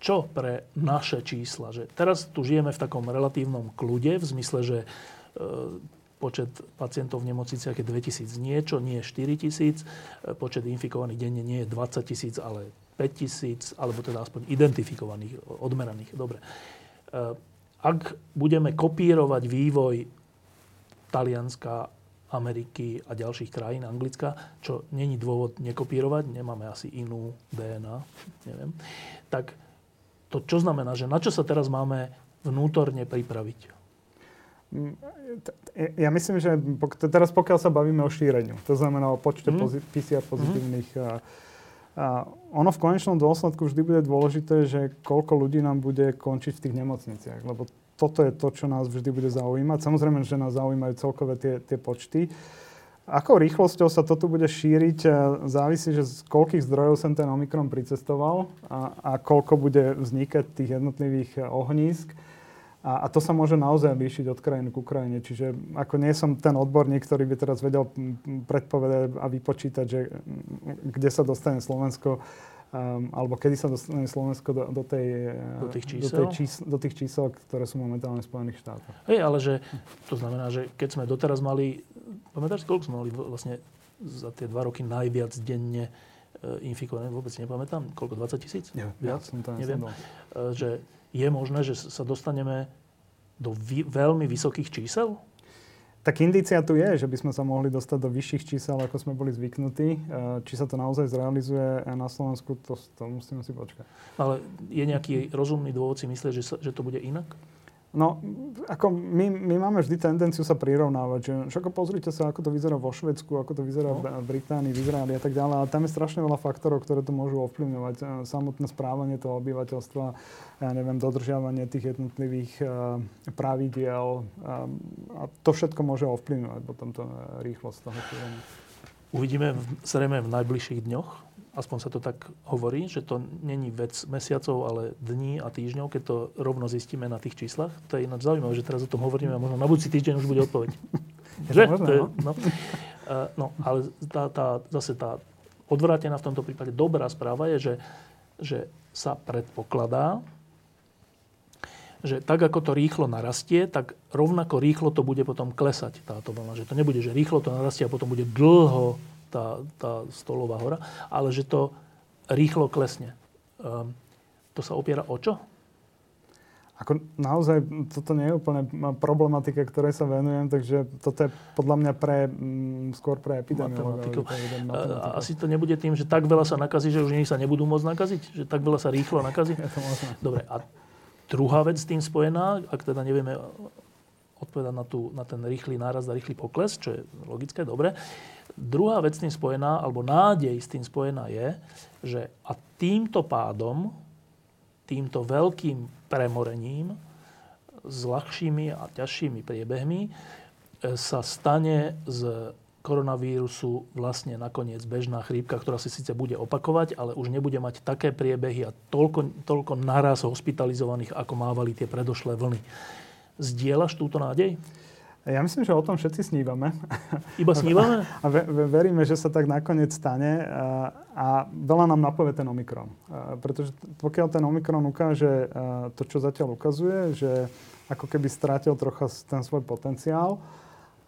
čo pre naše čísla. Že teraz tu žijeme v takom relatívnom kľude, v zmysle, že počet pacientov v nemocniciach je 2000 niečo, nie 4000. Počet infikovaných denne nie je 20 tisíc, ale 5 tisíc, alebo teda aspoň identifikovaných, odmeraných. Dobre. Eh, ak budeme kopírovať vývoj Talianska, Ameriky a ďalších krajín, Anglicka, čo není dôvod nekopírovať, nemáme asi inú DNA, neviem, tak to čo znamená, že na čo sa teraz máme vnútorne pripraviť? ja myslím, že teraz pokiaľ sa bavíme o šíreniu, to znamená o počte mm. PCR mhm. pozitívnych mm. A ono v konečnom dôsledku vždy bude dôležité, že koľko ľudí nám bude končiť v tých nemocniciach, lebo toto je to, čo nás vždy bude zaujímať. Samozrejme, že nás zaujímajú celkové tie, tie počty. Akou rýchlosťou sa toto bude šíriť, závisí, že z koľkých zdrojov sem ten Omikron pricestoval a, a koľko bude vznikať tých jednotlivých ohnízk. A, a to sa môže naozaj líšiť od krajiny k Ukrajine. Čiže ako nie som ten odborník, ktorý by teraz vedel predpovedať a vypočítať, že kde sa dostane Slovensko, um, alebo kedy sa dostane Slovensko do, do, tej, do, tých čísel? Do, tej čís, do tých čísel, ktoré sú momentálne v Spojených štátoch. Hej, ale že to znamená, že keď sme doteraz mali, pamätáš, koľko sme mali vlastne za tie dva roky najviac denne e, infikované, vôbec nepamätám, koľko, 20 tisíc? Neviem, viac som to neviem. E, že je možné, že sa dostaneme do vy, veľmi vysokých čísel? Tak indícia tu je, že by sme sa mohli dostať do vyšších čísel, ako sme boli zvyknutí. E, či sa to naozaj zrealizuje na Slovensku, to, to musíme si počkať. Ale je nejaký rozumný dôvod si myslieť, že, sa, že to bude inak? No, ako my, my máme vždy tendenciu sa prirovnávať, že však pozrite sa, ako to vyzerá vo Švedsku, ako to vyzerá no. v Británii, v Izraeli a tak ďalej. A tam je strašne veľa faktorov, ktoré to môžu ovplyvňovať. E, samotné správanie toho obyvateľstva, ja neviem, dodržiavanie tých jednotlivých uh, pravidiel. Uh, a to všetko môže ovplyvňovať potom to rýchlosť toho. Uvidíme v, zrejme v najbližších dňoch aspoň sa to tak hovorí, že to není vec mesiacov, ale dní a týždňov, keď to rovno zistíme na tých číslach. To je ináč zaujímavé, že teraz o tom hovoríme a možno na budúci týždeň už bude odpoveď. že? Možno, to je, no. no. Uh, no, ale tá, tá, zase tá odvrátená v tomto prípade dobrá správa je, že, že sa predpokladá, že tak, ako to rýchlo narastie, tak rovnako rýchlo to bude potom klesať, táto vlna. Že to nebude, že rýchlo to narastie a potom bude dlho tá, tá stolová hora, ale že to rýchlo klesne. Um, to sa opiera o čo? Ako naozaj toto nie je úplne problematika, ktorej sa venujem, takže toto je podľa mňa pre, m, mm, skôr pre epidemiologov. Asi to nebude tým, že tak veľa sa nakazí, že už nie sa nebudú môcť nakaziť? Že tak veľa sa rýchlo nakazí? Možné. Dobre, a druhá vec s tým spojená, ak teda nevieme odpovedať na, tú, na ten rýchly náraz a rýchly pokles, čo je logické, dobre, Druhá vec s tým spojená, alebo nádej s tým spojená je, že a týmto pádom, týmto veľkým premorením, s ľahšími a ťažšími priebehmi, e, sa stane z koronavírusu vlastne nakoniec bežná chrípka, ktorá si síce bude opakovať, ale už nebude mať také priebehy a toľko, toľko naraz hospitalizovaných, ako mávali tie predošlé vlny. Zdieľaš túto nádej? Ja myslím, že o tom všetci snívame. Iba snívame? A veríme, že sa tak nakoniec stane. A, a veľa nám napovie ten Omikron. A pretože pokiaľ ten Omikron ukáže to, čo zatiaľ ukazuje, že ako keby strátil trocha ten svoj potenciál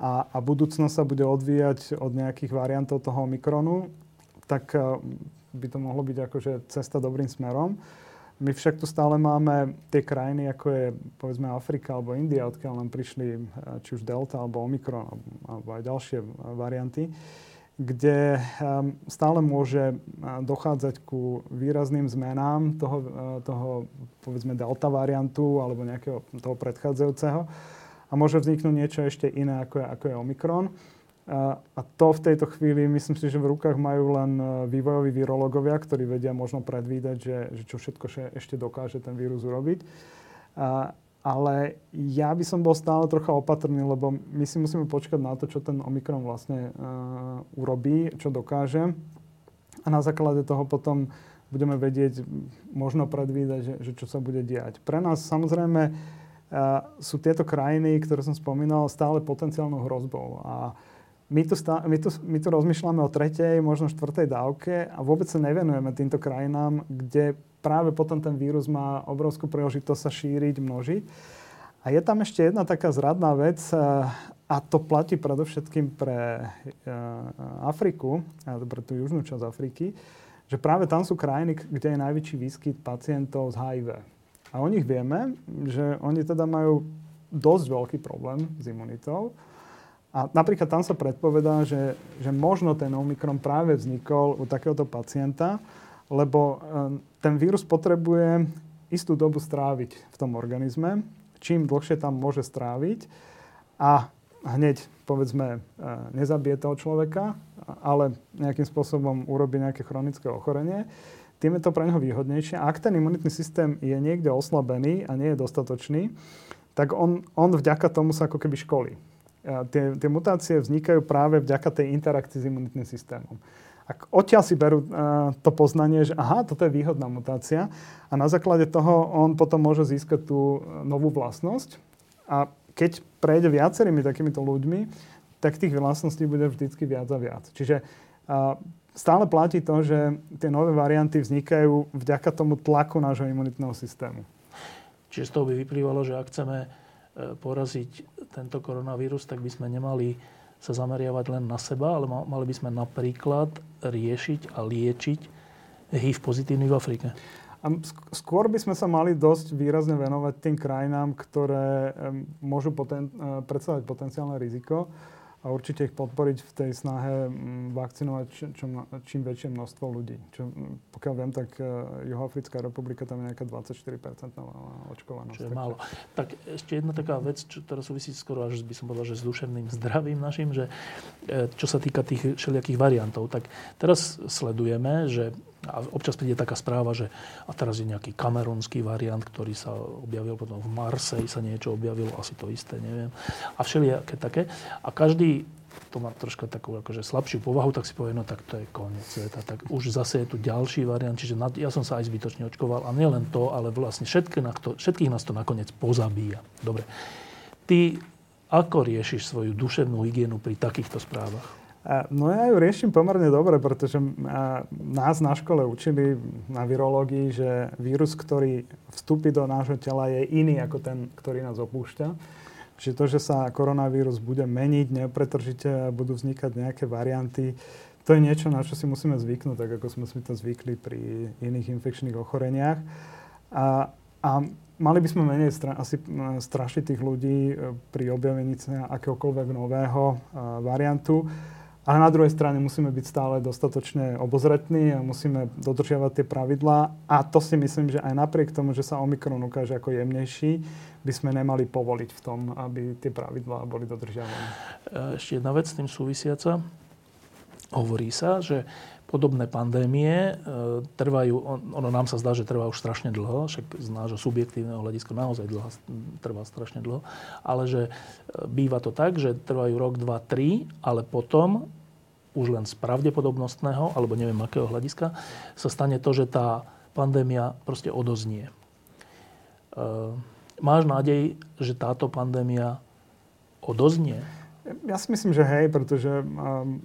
a, a budúcnosť sa bude odvíjať od nejakých variantov toho Omikronu, tak by to mohlo byť akože cesta dobrým smerom. My však tu stále máme tie krajiny, ako je povedzme Afrika alebo India, odkiaľ nám prišli eh, či už Delta alebo Omikron alebo aj ďalšie eh, varianty, kde ehm, stále môže eh, dochádzať ku výrazným zmenám toho, toho povedzme Delta variantu alebo nejakého toho predchádzajúceho a môže vzniknúť niečo ešte iné, ako je, ako je Omikron. A, to v tejto chvíli, myslím si, že v rukách majú len e, vývojoví virológovia, ktorí vedia možno predvídať, že, že čo všetko ešte dokáže ten vírus urobiť. A, ale ja by som bol stále trocha opatrný, lebo my si musíme počkať na to, čo ten Omikron vlastne uh, urobí, čo dokáže. A na základe toho potom budeme vedieť, možno predvídať, že, že čo sa bude diať. Pre nás samozrejme uh, sú tieto krajiny, ktoré som spomínal, stále potenciálnou hrozbou. A my tu, stá, my, tu, my tu rozmýšľame o tretej, možno štvrtej dávke a vôbec sa nevenujeme týmto krajinám, kde práve potom ten vírus má obrovskú príležitosť sa šíriť, množiť. A je tam ešte jedna taká zradná vec, eh, a to platí predovšetkým pre eh, Afriku, pre tú južnú časť Afriky, že práve tam sú krajiny, kde je najväčší výskyt pacientov z HIV. A o nich vieme, že oni teda majú dosť veľký problém s imunitou. A napríklad tam sa predpovedá, že, že možno ten Omikron práve vznikol u takéhoto pacienta, lebo e, ten vírus potrebuje istú dobu stráviť v tom organizme. Čím dlhšie tam môže stráviť, a hneď, povedzme, nezabije toho človeka, ale nejakým spôsobom urobí nejaké chronické ochorenie, tým je to pre neho výhodnejšie. Ak ten imunitný systém je niekde oslabený a nie je dostatočný, tak on, on vďaka tomu sa ako keby školí. Tie, tie mutácie vznikajú práve vďaka tej interakcii s imunitným systémom. Ak odtiaľ si berú to poznanie, že aha, toto je výhodná mutácia a na základe toho on potom môže získať tú novú vlastnosť a keď prejde viacerými takýmito ľuďmi, tak tých vlastností bude vždycky viac a viac. Čiže stále platí to, že tie nové varianty vznikajú vďaka tomu tlaku nášho imunitného systému. Čiže z toho by vyplývalo, že ak chceme e, poraziť tento koronavírus, tak by sme nemali sa zameriavať len na seba, ale mali by sme napríklad riešiť a liečiť HIV pozitívny v Afrike. A skôr by sme sa mali dosť výrazne venovať tým krajinám, ktoré môžu poten- e, predstavať potenciálne riziko a určite ich podporiť v tej snahe mm, vakcinovať čo, čo, čím väčšie množstvo ľudí. Čo, mm, pokiaľ viem, tak uh, Juhoafrická republika tam je nejaká 24% očkovanosť. Čo je málo. Tak ešte jedna taká vec, čo teraz súvisí skoro až by som povedal, že s duševným zdravím našim, že e, čo sa týka tých všelijakých variantov, tak teraz sledujeme, že a občas príde taká správa, že a teraz je nejaký kamerunský variant, ktorý sa objavil potom v Marseille sa niečo objavilo, asi to isté, neviem. A všelijaké také. A každý to má troška takú akože slabšiu povahu, tak si povie, no tak to je koniec sveta. Tak už zase je tu ďalší variant, čiže na, ja som sa aj zbytočne očkoval. A nielen to, ale vlastne všetky na to, všetkých nás to nakoniec pozabíja. Dobre. Ty ako riešiš svoju duševnú hygienu pri takýchto správach? No ja ju riešim pomerne dobre, pretože nás na škole učili na virológii, že vírus, ktorý vstúpi do nášho tela, je iný ako ten, ktorý nás opúšťa. Čiže to, že sa koronavírus bude meniť nepretržite a budú vznikať nejaké varianty, to je niečo, na čo si musíme zvyknúť, tak ako sme si to zvykli pri iných infekčných ochoreniach. A, a mali by sme menej stra- asi strašiť tých ľudí e, pri objavení akéhokoľvek nového variantu. Ale na druhej strane musíme byť stále dostatočne obozretní a musíme dodržiavať tie pravidlá. A to si myslím, že aj napriek tomu, že sa Omikron ukáže ako jemnejší, by sme nemali povoliť v tom, aby tie pravidlá boli dodržiavané. Ešte jedna vec s tým súvisiaca. Hovorí sa, že podobné pandémie e, trvajú, ono nám sa zdá, že trvá už strašne dlho, však z nášho subjektívneho hľadiska naozaj dlho, trvá strašne dlho, ale že e, býva to tak, že trvajú rok, dva, tri, ale potom už len z pravdepodobnostného, alebo neviem akého hľadiska, sa stane to, že tá pandémia proste odoznie. E, máš nádej, že táto pandémia odoznie? Ja si myslím, že hej, pretože um,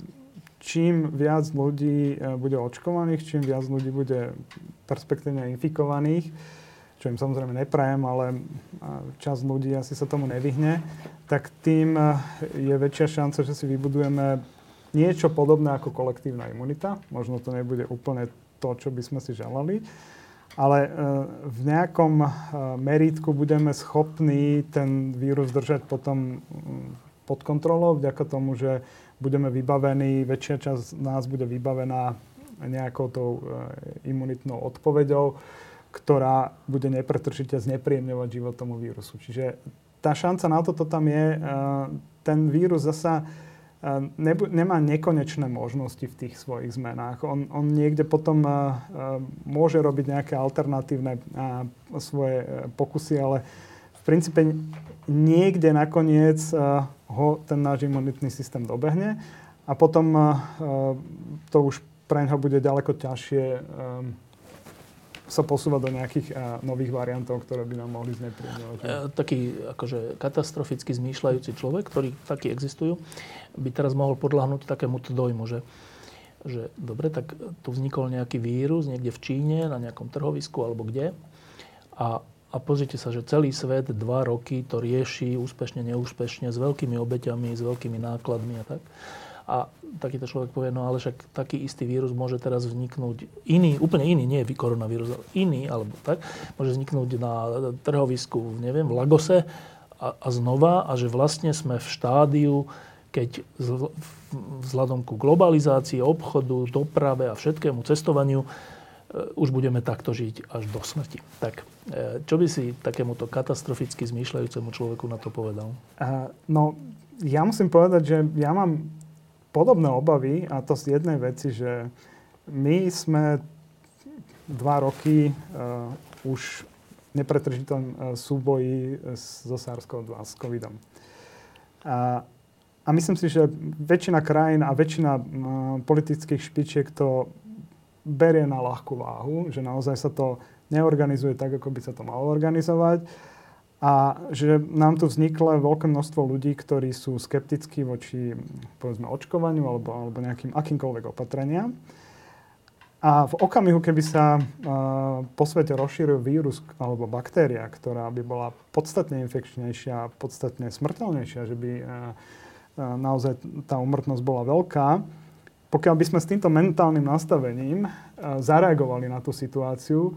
čím viac ľudí uh, bude očkovaných, čím viac ľudí bude perspektívne infikovaných, čo im samozrejme neprajem, ale uh, čas ľudí asi sa tomu nevyhne, tak tým je väčšia šanca, že si vybudujeme niečo podobné ako kolektívna imunita. Možno to nebude úplne to, čo by sme si želali, ale e, v nejakom e, meritku budeme schopní ten vírus držať potom mm, pod kontrolou, vďaka tomu, že budeme vybavení, väčšia časť nás bude vybavená nejakou tou e, imunitnou odpoveďou, ktorá bude nepretržite znepríjemňovať život tomu vírusu. Čiže tá šanca na toto tam je. Ten vírus zasa nebu- nemá nekonečné možnosti v tých svojich zmenách. On, on niekde potom uh, môže robiť nejaké alternatívne uh, svoje pokusy, ale v princípe niekde nakoniec uh, ho ten náš imunitný systém dobehne a potom uh, to už pre neho bude ďaleko ťažšie um, sa posúvať do nejakých uh, nových variantov, ktoré by nám mohli znepríjemňovať. E, taký akože katastroficky zmýšľajúci človek, ktorí takí existujú, by teraz mohol podľahnúť takémuto dojmu, že, že dobre, tak tu vznikol nejaký vírus niekde v Číne, na nejakom trhovisku alebo kde. A, a pozrite sa, že celý svet dva roky to rieši úspešne, neúspešne, s veľkými obeťami, s veľkými nákladmi a tak. A takýto človek povie, no ale však taký istý vírus môže teraz vzniknúť iný, úplne iný, nie koronavírus, ale iný, alebo tak, môže vzniknúť na trhovisku, neviem, v Lagose a, a znova a že vlastne sme v štádiu, keď vzhľadom ku globalizácii, obchodu, doprave a všetkému cestovaniu už budeme takto žiť až do smrti. Tak čo by si takémuto katastroficky zmýšľajúcemu človeku na to povedal? no, ja musím povedať, že ja mám podobné obavy a to z jednej veci, že my sme dva roky uh, už nepretržitom uh, súboji so SARS-CoV-2, s covidom. A, a myslím si, že väčšina krajín a väčšina uh, politických špičiek to berie na ľahkú váhu, že naozaj sa to neorganizuje tak, ako by sa to malo organizovať. A že nám tu vzniklo veľké množstvo ľudí, ktorí sú skeptickí voči povedzme očkovaniu alebo, alebo nejakým akýmkoľvek opatreniam. A v okamihu, keby sa uh, po svete rozšíril vírus alebo baktéria, ktorá by bola podstatne infekčnejšia, podstatne smrteľnejšia, že by uh, naozaj tá umrtnosť bola veľká, pokiaľ by sme s týmto mentálnym nastavením uh, zareagovali na tú situáciu,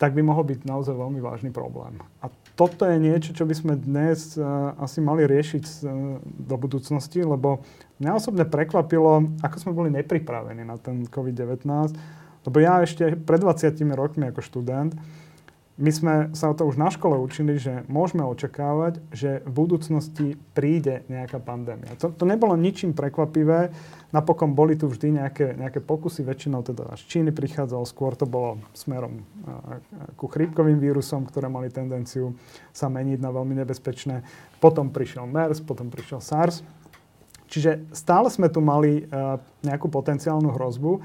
tak by mohol byť naozaj veľmi vážny problém. A toto je niečo, čo by sme dnes uh, asi mali riešiť uh, do budúcnosti, lebo mňa osobne prekvapilo, ako sme boli nepripravení na ten COVID-19, lebo ja ešte pred 20 rokmi ako študent my sme sa o to už na škole učili, že môžeme očakávať, že v budúcnosti príde nejaká pandémia. To, to nebolo ničím prekvapivé. Napokon boli tu vždy nejaké, nejaké pokusy, väčšinou teda až Číny prichádzalo, skôr to bolo smerom ku chrípkovým vírusom, ktoré mali tendenciu sa meniť na veľmi nebezpečné. Potom prišiel MERS, potom prišiel SARS. Čiže stále sme tu mali uh, nejakú potenciálnu hrozbu,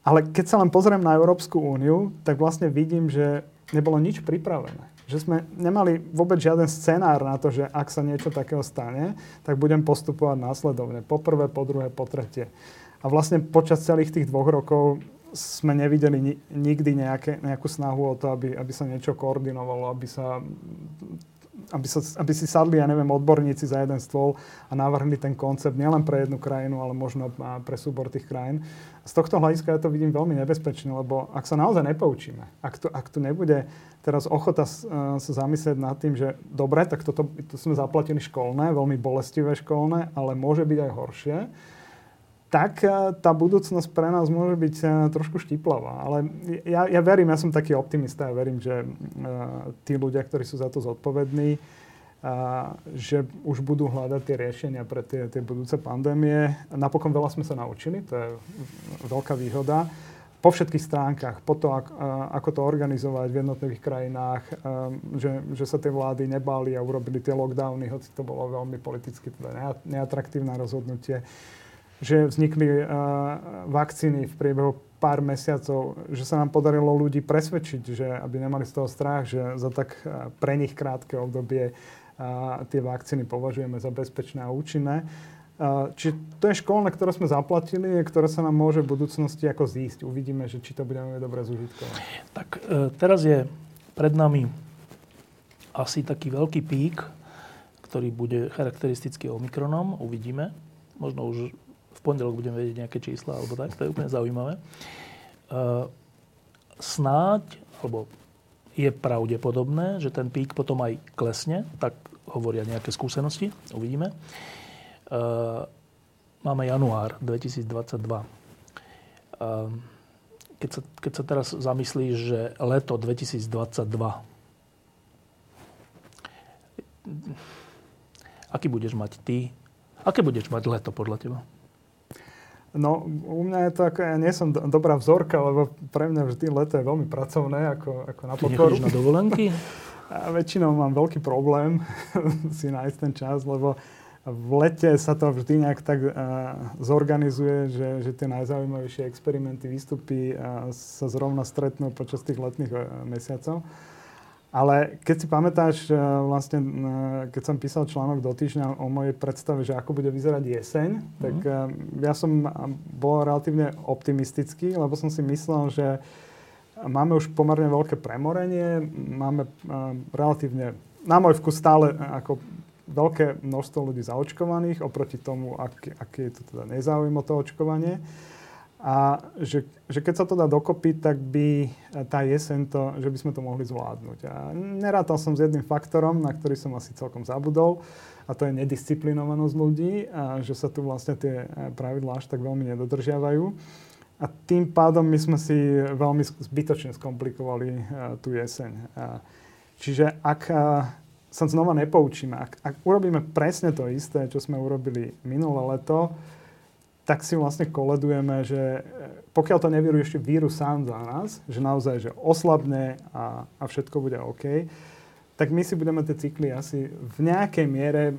ale keď sa len pozriem na Európsku úniu, tak vlastne vidím, že nebolo nič pripravené. Že sme nemali vôbec žiaden scenár na to, že ak sa niečo takého stane, tak budem postupovať následovne. Po prvé, po druhé, po tretie. A vlastne počas celých tých dvoch rokov sme nevideli nikdy nejaké, nejakú snahu o to, aby, aby sa niečo koordinovalo, aby sa aby, sa, aby si sadli, ja neviem, odborníci za jeden stôl a navrhli ten koncept nielen pre jednu krajinu, ale možno pre súbor tých krajín. Z tohto hľadiska ja to vidím veľmi nebezpečné, lebo ak sa naozaj nepoučíme, ak tu, ak tu nebude teraz ochota sa zamyslieť nad tým, že dobre, tak toto to sme zaplatili školné, veľmi bolestivé školné, ale môže byť aj horšie, tak e, tá budúcnosť pre nás môže byť e, trošku štiplavá. Ale ja, ja verím, ja som taký optimista, ja verím, že uh, tí ľudia, ktorí sú za to zodpovední, uh, že už budú hľadať tie riešenia pre tie, tie budúce pandémie. Napokon veľa sme sa naučili, to je veľká výhoda. Po všetkých stránkach, po to, ako to organizovať v jednotlivých krajinách, že, že sa tie vlády nebáli a urobili tie lockdowny, hoci to bolo veľmi politicky teda neatraktívne rozhodnutie že vznikli uh, vakcíny v priebehu pár mesiacov, že sa nám podarilo ľudí presvedčiť, že aby nemali z toho strach, že za tak uh, pre nich krátke obdobie uh, tie vakcíny považujeme za bezpečné a účinné. Čiže to je školné, ktoré sme zaplatili, ktoré sa nám môže v budúcnosti ako zísť. Uvidíme, že či to budeme dobre zužitkovať. Tak teraz je pred nami asi taký veľký pík, ktorý bude charakteristický Omikronom. Uvidíme. Možno už v pondelok budeme vedieť nejaké čísla alebo tak, to je úplne zaujímavé. Uh, snáď, alebo je pravdepodobné, že ten pík potom aj klesne, tak hovoria nejaké skúsenosti, uvidíme. Uh, máme január 2022. Uh, keď sa, keď sa teraz zamyslíš, že leto 2022 aký budeš mať ty? Aké budeš mať leto podľa teba? No, u mňa je to ako, ja nie som do, dobrá vzorka, lebo pre mňa vždy leto je veľmi pracovné, ako, ako na podporu. Ty na dovolenky? A väčšinou mám veľký problém si nájsť ten čas, lebo v lete sa to vždy nejak tak uh, zorganizuje, že, že tie najzaujímavejšie experimenty, výstupy uh, sa zrovna stretnú počas tých letných uh, mesiacov. Ale keď si pamätáš, e, vlastne, e, keď som písal článok do týždňa o mojej predstave, že ako bude vyzerať jeseň, mm-hmm. tak e, ja som bol relatívne optimistický, lebo som si myslel, že máme už pomerne veľké premorenie, máme relatívne, na môj vkus stále ako veľké množstvo ľudí zaočkovaných oproti tomu, aký, aký je to teda nezáujem o to očkovanie. A že, že keď sa to dá dokopy, tak by tá jeseň to, že by sme to mohli zvládnuť. A nerátal som s jedným faktorom, na ktorý som asi celkom zabudol, a to je nedisciplinovanosť ľudí, a že sa tu vlastne tie pravidlá až tak veľmi nedodržiavajú. A tým pádom my sme si veľmi zbytočne skomplikovali uh, tú jeseň. Uh, čiže ak uh, sa znova nepoučíme, ak, ak urobíme presne to isté, čo sme urobili minulé leto, tak si vlastne koledujeme, že pokiaľ to nevyruje ešte vírus sám za nás, že naozaj, že oslabne a, a všetko bude OK, tak my si budeme tie cykly asi v nejakej miere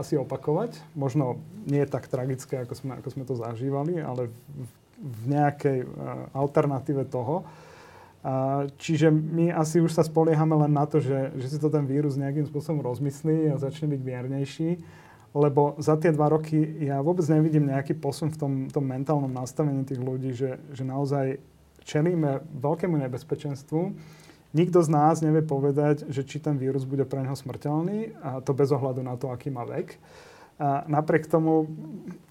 asi opakovať. Možno nie je tak tragické, ako sme, ako sme to zažívali, ale v, v nejakej uh, alternatíve toho. Uh, čiže my asi už sa spoliehame len na to, že, že si to ten vírus nejakým spôsobom rozmyslí a začne byť miernejší. Lebo za tie dva roky ja vôbec nevidím nejaký posun v tom, tom mentálnom nastavení tých ľudí, že, že naozaj čelíme veľkému nebezpečenstvu Nikto z nás nevie povedať, že či ten vírus bude pre neho smrteľný, a to bez ohľadu na to, aký má vek. A napriek tomu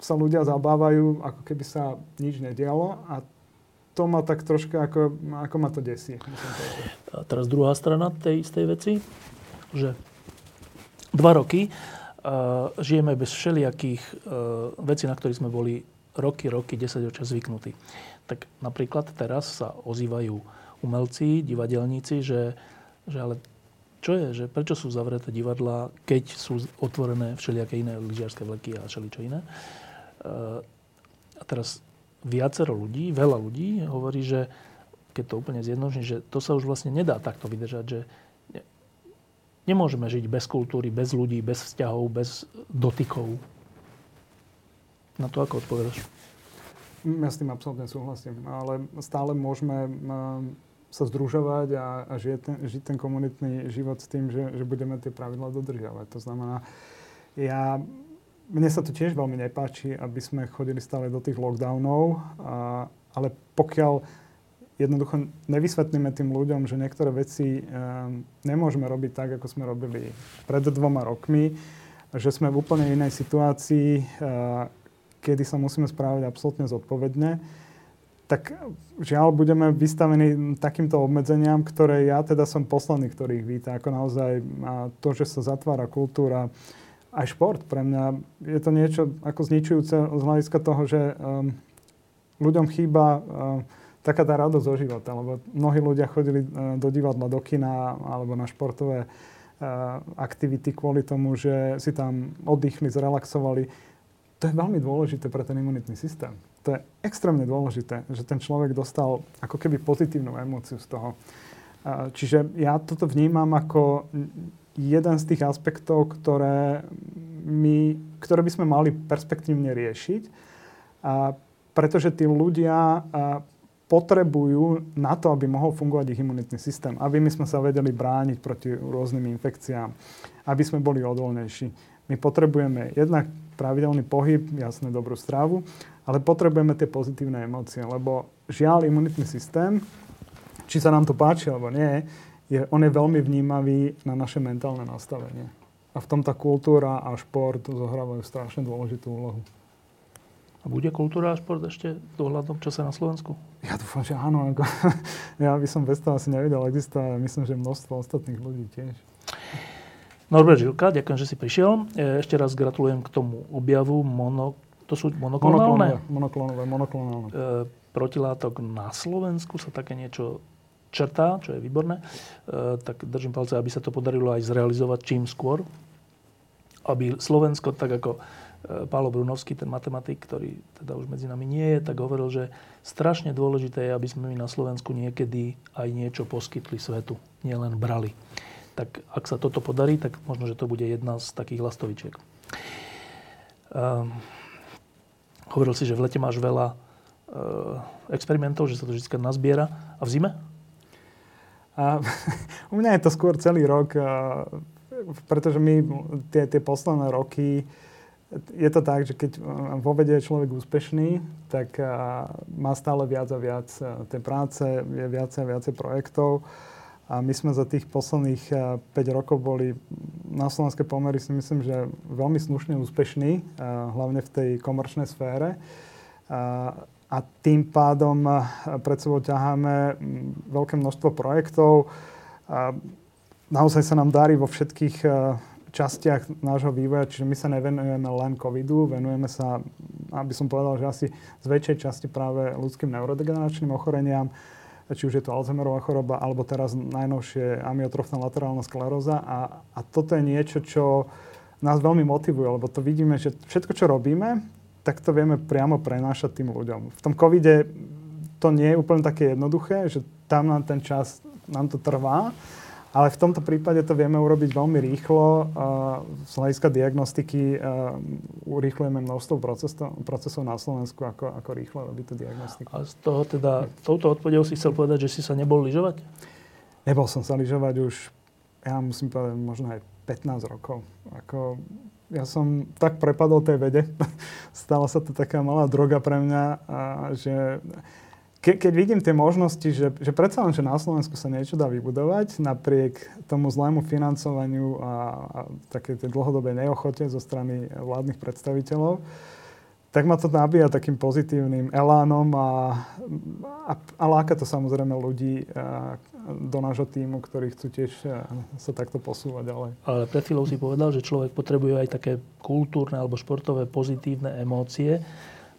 sa ľudia zabávajú, ako keby sa nič nedialo a to ma tak troška, ako, ako ma to desí. A teraz druhá strana tej istej veci, že dva roky žijeme bez všelijakých uh, vecí, na ktorých sme boli roky, roky, desaťročia zvyknutí. Tak napríklad teraz sa ozývajú umelci, divadelníci, že, že ale čo je, že prečo sú zavreté divadlá, keď sú otvorené všelijaké iné lyžiarske vleky a všeličo iné. Eh, a teraz viacero ľudí, veľa ľudí hovorí, že keď to úplne zjednoduším, že to sa už vlastne nedá takto vydržať, že nemôžeme žiť bez kultúry, bez ľudí, bez vzťahov, bez dotykov. Na to ako odpovedaš? Ja s tým absolútne súhlasím, ale stále môžeme eh, sa združovať a, a žije ten, žiť ten komunitný život s tým, že, že budeme tie pravidla dodržiavať. To znamená, ja, mne sa to tiež veľmi nepáči, aby sme chodili stále do tých lockdownov, a, ale pokiaľ jednoducho nevysvetlíme tým ľuďom, že niektoré veci um, nemôžeme robiť tak, ako sme robili pred dvoma rokmi, že sme v úplne inej situácii, uh, kedy sa musíme správať absolútne zodpovedne, tak žiaľ budeme vystavení takýmto obmedzeniam, ktoré ja teda som posledný, ktorých víta. Ako naozaj to, že sa zatvára kultúra, aj šport pre mňa je to niečo ako zničujúce z hľadiska toho, že um, ľuďom chýba um, taká tá radosť zo života, lebo mnohí ľudia chodili uh, do divadla, do kina alebo na športové uh, aktivity kvôli tomu, že si tam oddychli, zrelaxovali. To je veľmi dôležité pre ten imunitný systém to je extrémne dôležité, že ten človek dostal ako keby pozitívnu emóciu z toho. Čiže ja toto vnímam ako jeden z tých aspektov, ktoré, my, ktoré by sme mali perspektívne riešiť, pretože tí ľudia potrebujú na to, aby mohol fungovať ich imunitný systém, aby my sme sa vedeli brániť proti rôznym infekciám, aby sme boli odolnejší. My potrebujeme jednak pravidelný pohyb, jasne dobrú stravu, ale potrebujeme tie pozitívne emócie, lebo žiaľ imunitný systém, či sa nám to páči alebo nie, je, on je veľmi vnímavý na naše mentálne nastavenie. A v tom tá kultúra a šport zohrávajú strašne dôležitú úlohu. Bude kultúra a šport ešte v dohľadnom čase na Slovensku? Ja dúfam, že áno. Ako, ja by som bez toho asi nevedel existovať, myslím, že množstvo ostatných ľudí tiež. Norbert Žilka, ďakujem, že si prišiel. E, ešte raz gratulujem k tomu objavu mono, to sú monoklonálne? Monoklonové, monoklonálne. E, protilátok na Slovensku sa také niečo črtá, čo je výborné. E, tak držím palce, aby sa to podarilo aj zrealizovať čím skôr. Aby Slovensko, tak ako Pálo Brunovský, ten matematik, ktorý teda už medzi nami nie je, tak hovoril, že strašne dôležité je, aby sme my na Slovensku niekedy aj niečo poskytli svetu, nielen brali. Tak ak sa toto podarí, tak možno, že to bude jedna z takých lastovičiek. Um, Hovoril si, že v lete máš veľa e, experimentov, že sa to vždy nazbiera. A v zime? A, u mňa je to skôr celý rok, a, pretože my tie, tie posledné roky je to tak, že keď vo vede je človek úspešný, tak a, má stále viac a viac tej práce, je viac a viacej projektov. A my sme za tých posledných 5 rokov boli na slovenské pomery si myslím, že veľmi slušne úspešní, hlavne v tej komerčnej sfére. A tým pádom pred sebou ťaháme veľké množstvo projektov. Naozaj sa nám darí vo všetkých častiach nášho vývoja, čiže my sa nevenujeme len covidu, venujeme sa, aby som povedal, že asi z väčšej časti práve ľudským neurodegeneračným ochoreniam, či už je to Alzheimerová choroba, alebo teraz najnovšie amyotrofná laterálna skleróza. A, a toto je niečo, čo nás veľmi motivuje, lebo to vidíme, že všetko, čo robíme, tak to vieme priamo prenášať tým ľuďom. V tom covide to nie je úplne také jednoduché, že tam nám ten čas, nám to trvá, ale v tomto prípade to vieme urobiť veľmi rýchlo. Z hľadiska diagnostiky urýchlujeme množstvo procesov, procesov na Slovensku, ako, ako rýchlo robiť tú diagnostiku. A z toho teda, touto odpovedou si chcel povedať, že si sa nebol lyžovať? Nebol som sa lyžovať už, ja musím povedať, možno aj 15 rokov. Ako, ja som tak prepadol tej vede. Stala sa to taká malá droga pre mňa, a že ke, keď vidím tie možnosti, že, že predsa len, že na Slovensku sa niečo dá vybudovať napriek tomu zlému financovaniu a, a také tej dlhodobej neochote zo strany vládnych predstaviteľov, tak ma to nabíja takým pozitívnym elánom a, a, a láka to samozrejme ľudí a, do nášho týmu, ktorí chcú tiež sa takto posúvať ďalej. Ale pred chvíľou si povedal, že človek potrebuje aj také kultúrne alebo športové pozitívne emócie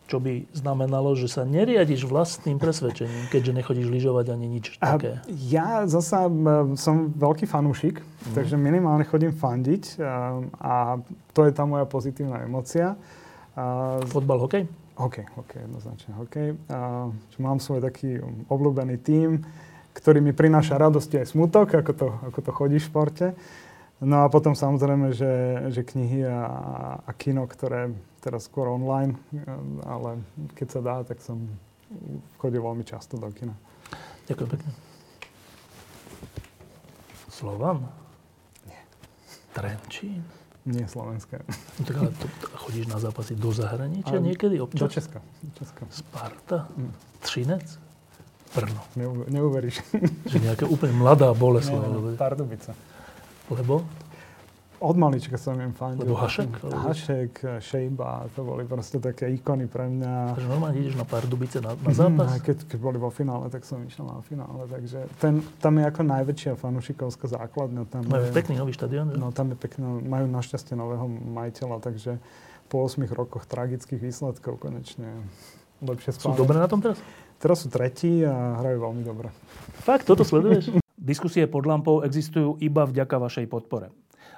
čo by znamenalo, že sa neriadiš vlastným presvedčením, keďže nechodíš lyžovať ani nič také. A ja zasa som veľký fanúšik, mm. takže minimálne chodím fandiť a, a to je tá moja pozitívna emocia. Fotbal, hokej? Hokej, hokej, jednoznačne hokej. A, mám svoj taký obľúbený tím, ktorý mi prináša radosť aj smutok, ako to, ako to chodí v športe. No a potom samozrejme, že, že knihy a, a kino, ktoré teraz skôr online, ale keď sa dá, tak som chodil veľmi často do kina. Ďakujem pekne. Slovan? Nie. Trenčín? Nie slovenské. No tak ale to, to, chodíš na zápasy do zahraničia ale niekedy občas? Do Česka. Do Česka. Sparta? Mm. Třinec? Brno. Neuver, neuveríš. Že nejaká úplne mladá Boleslav. Nie, Pardubica. Lebo? Od malička som im fandil. Lebo Hašek? Hašek, Šejba, to boli proste také ikony pre mňa. Takže normálne ideš na Pardubice na, na zápas? Mm, keď, keď boli vo finále, tak som išiel na finále. Takže ten, tam je ako najväčšia fanúšikovská základňa. Tam majú je, pekný nový štadión, No tam je pekný, majú našťastie nového majiteľa, takže po 8 rokoch tragických výsledkov konečne lepšie spávať. Sú dobré na tom teraz? Teraz sú tretí a hrajú veľmi dobre. Fakt, toto sleduješ? Diskusie pod lampou existujú iba vďaka vašej podpore.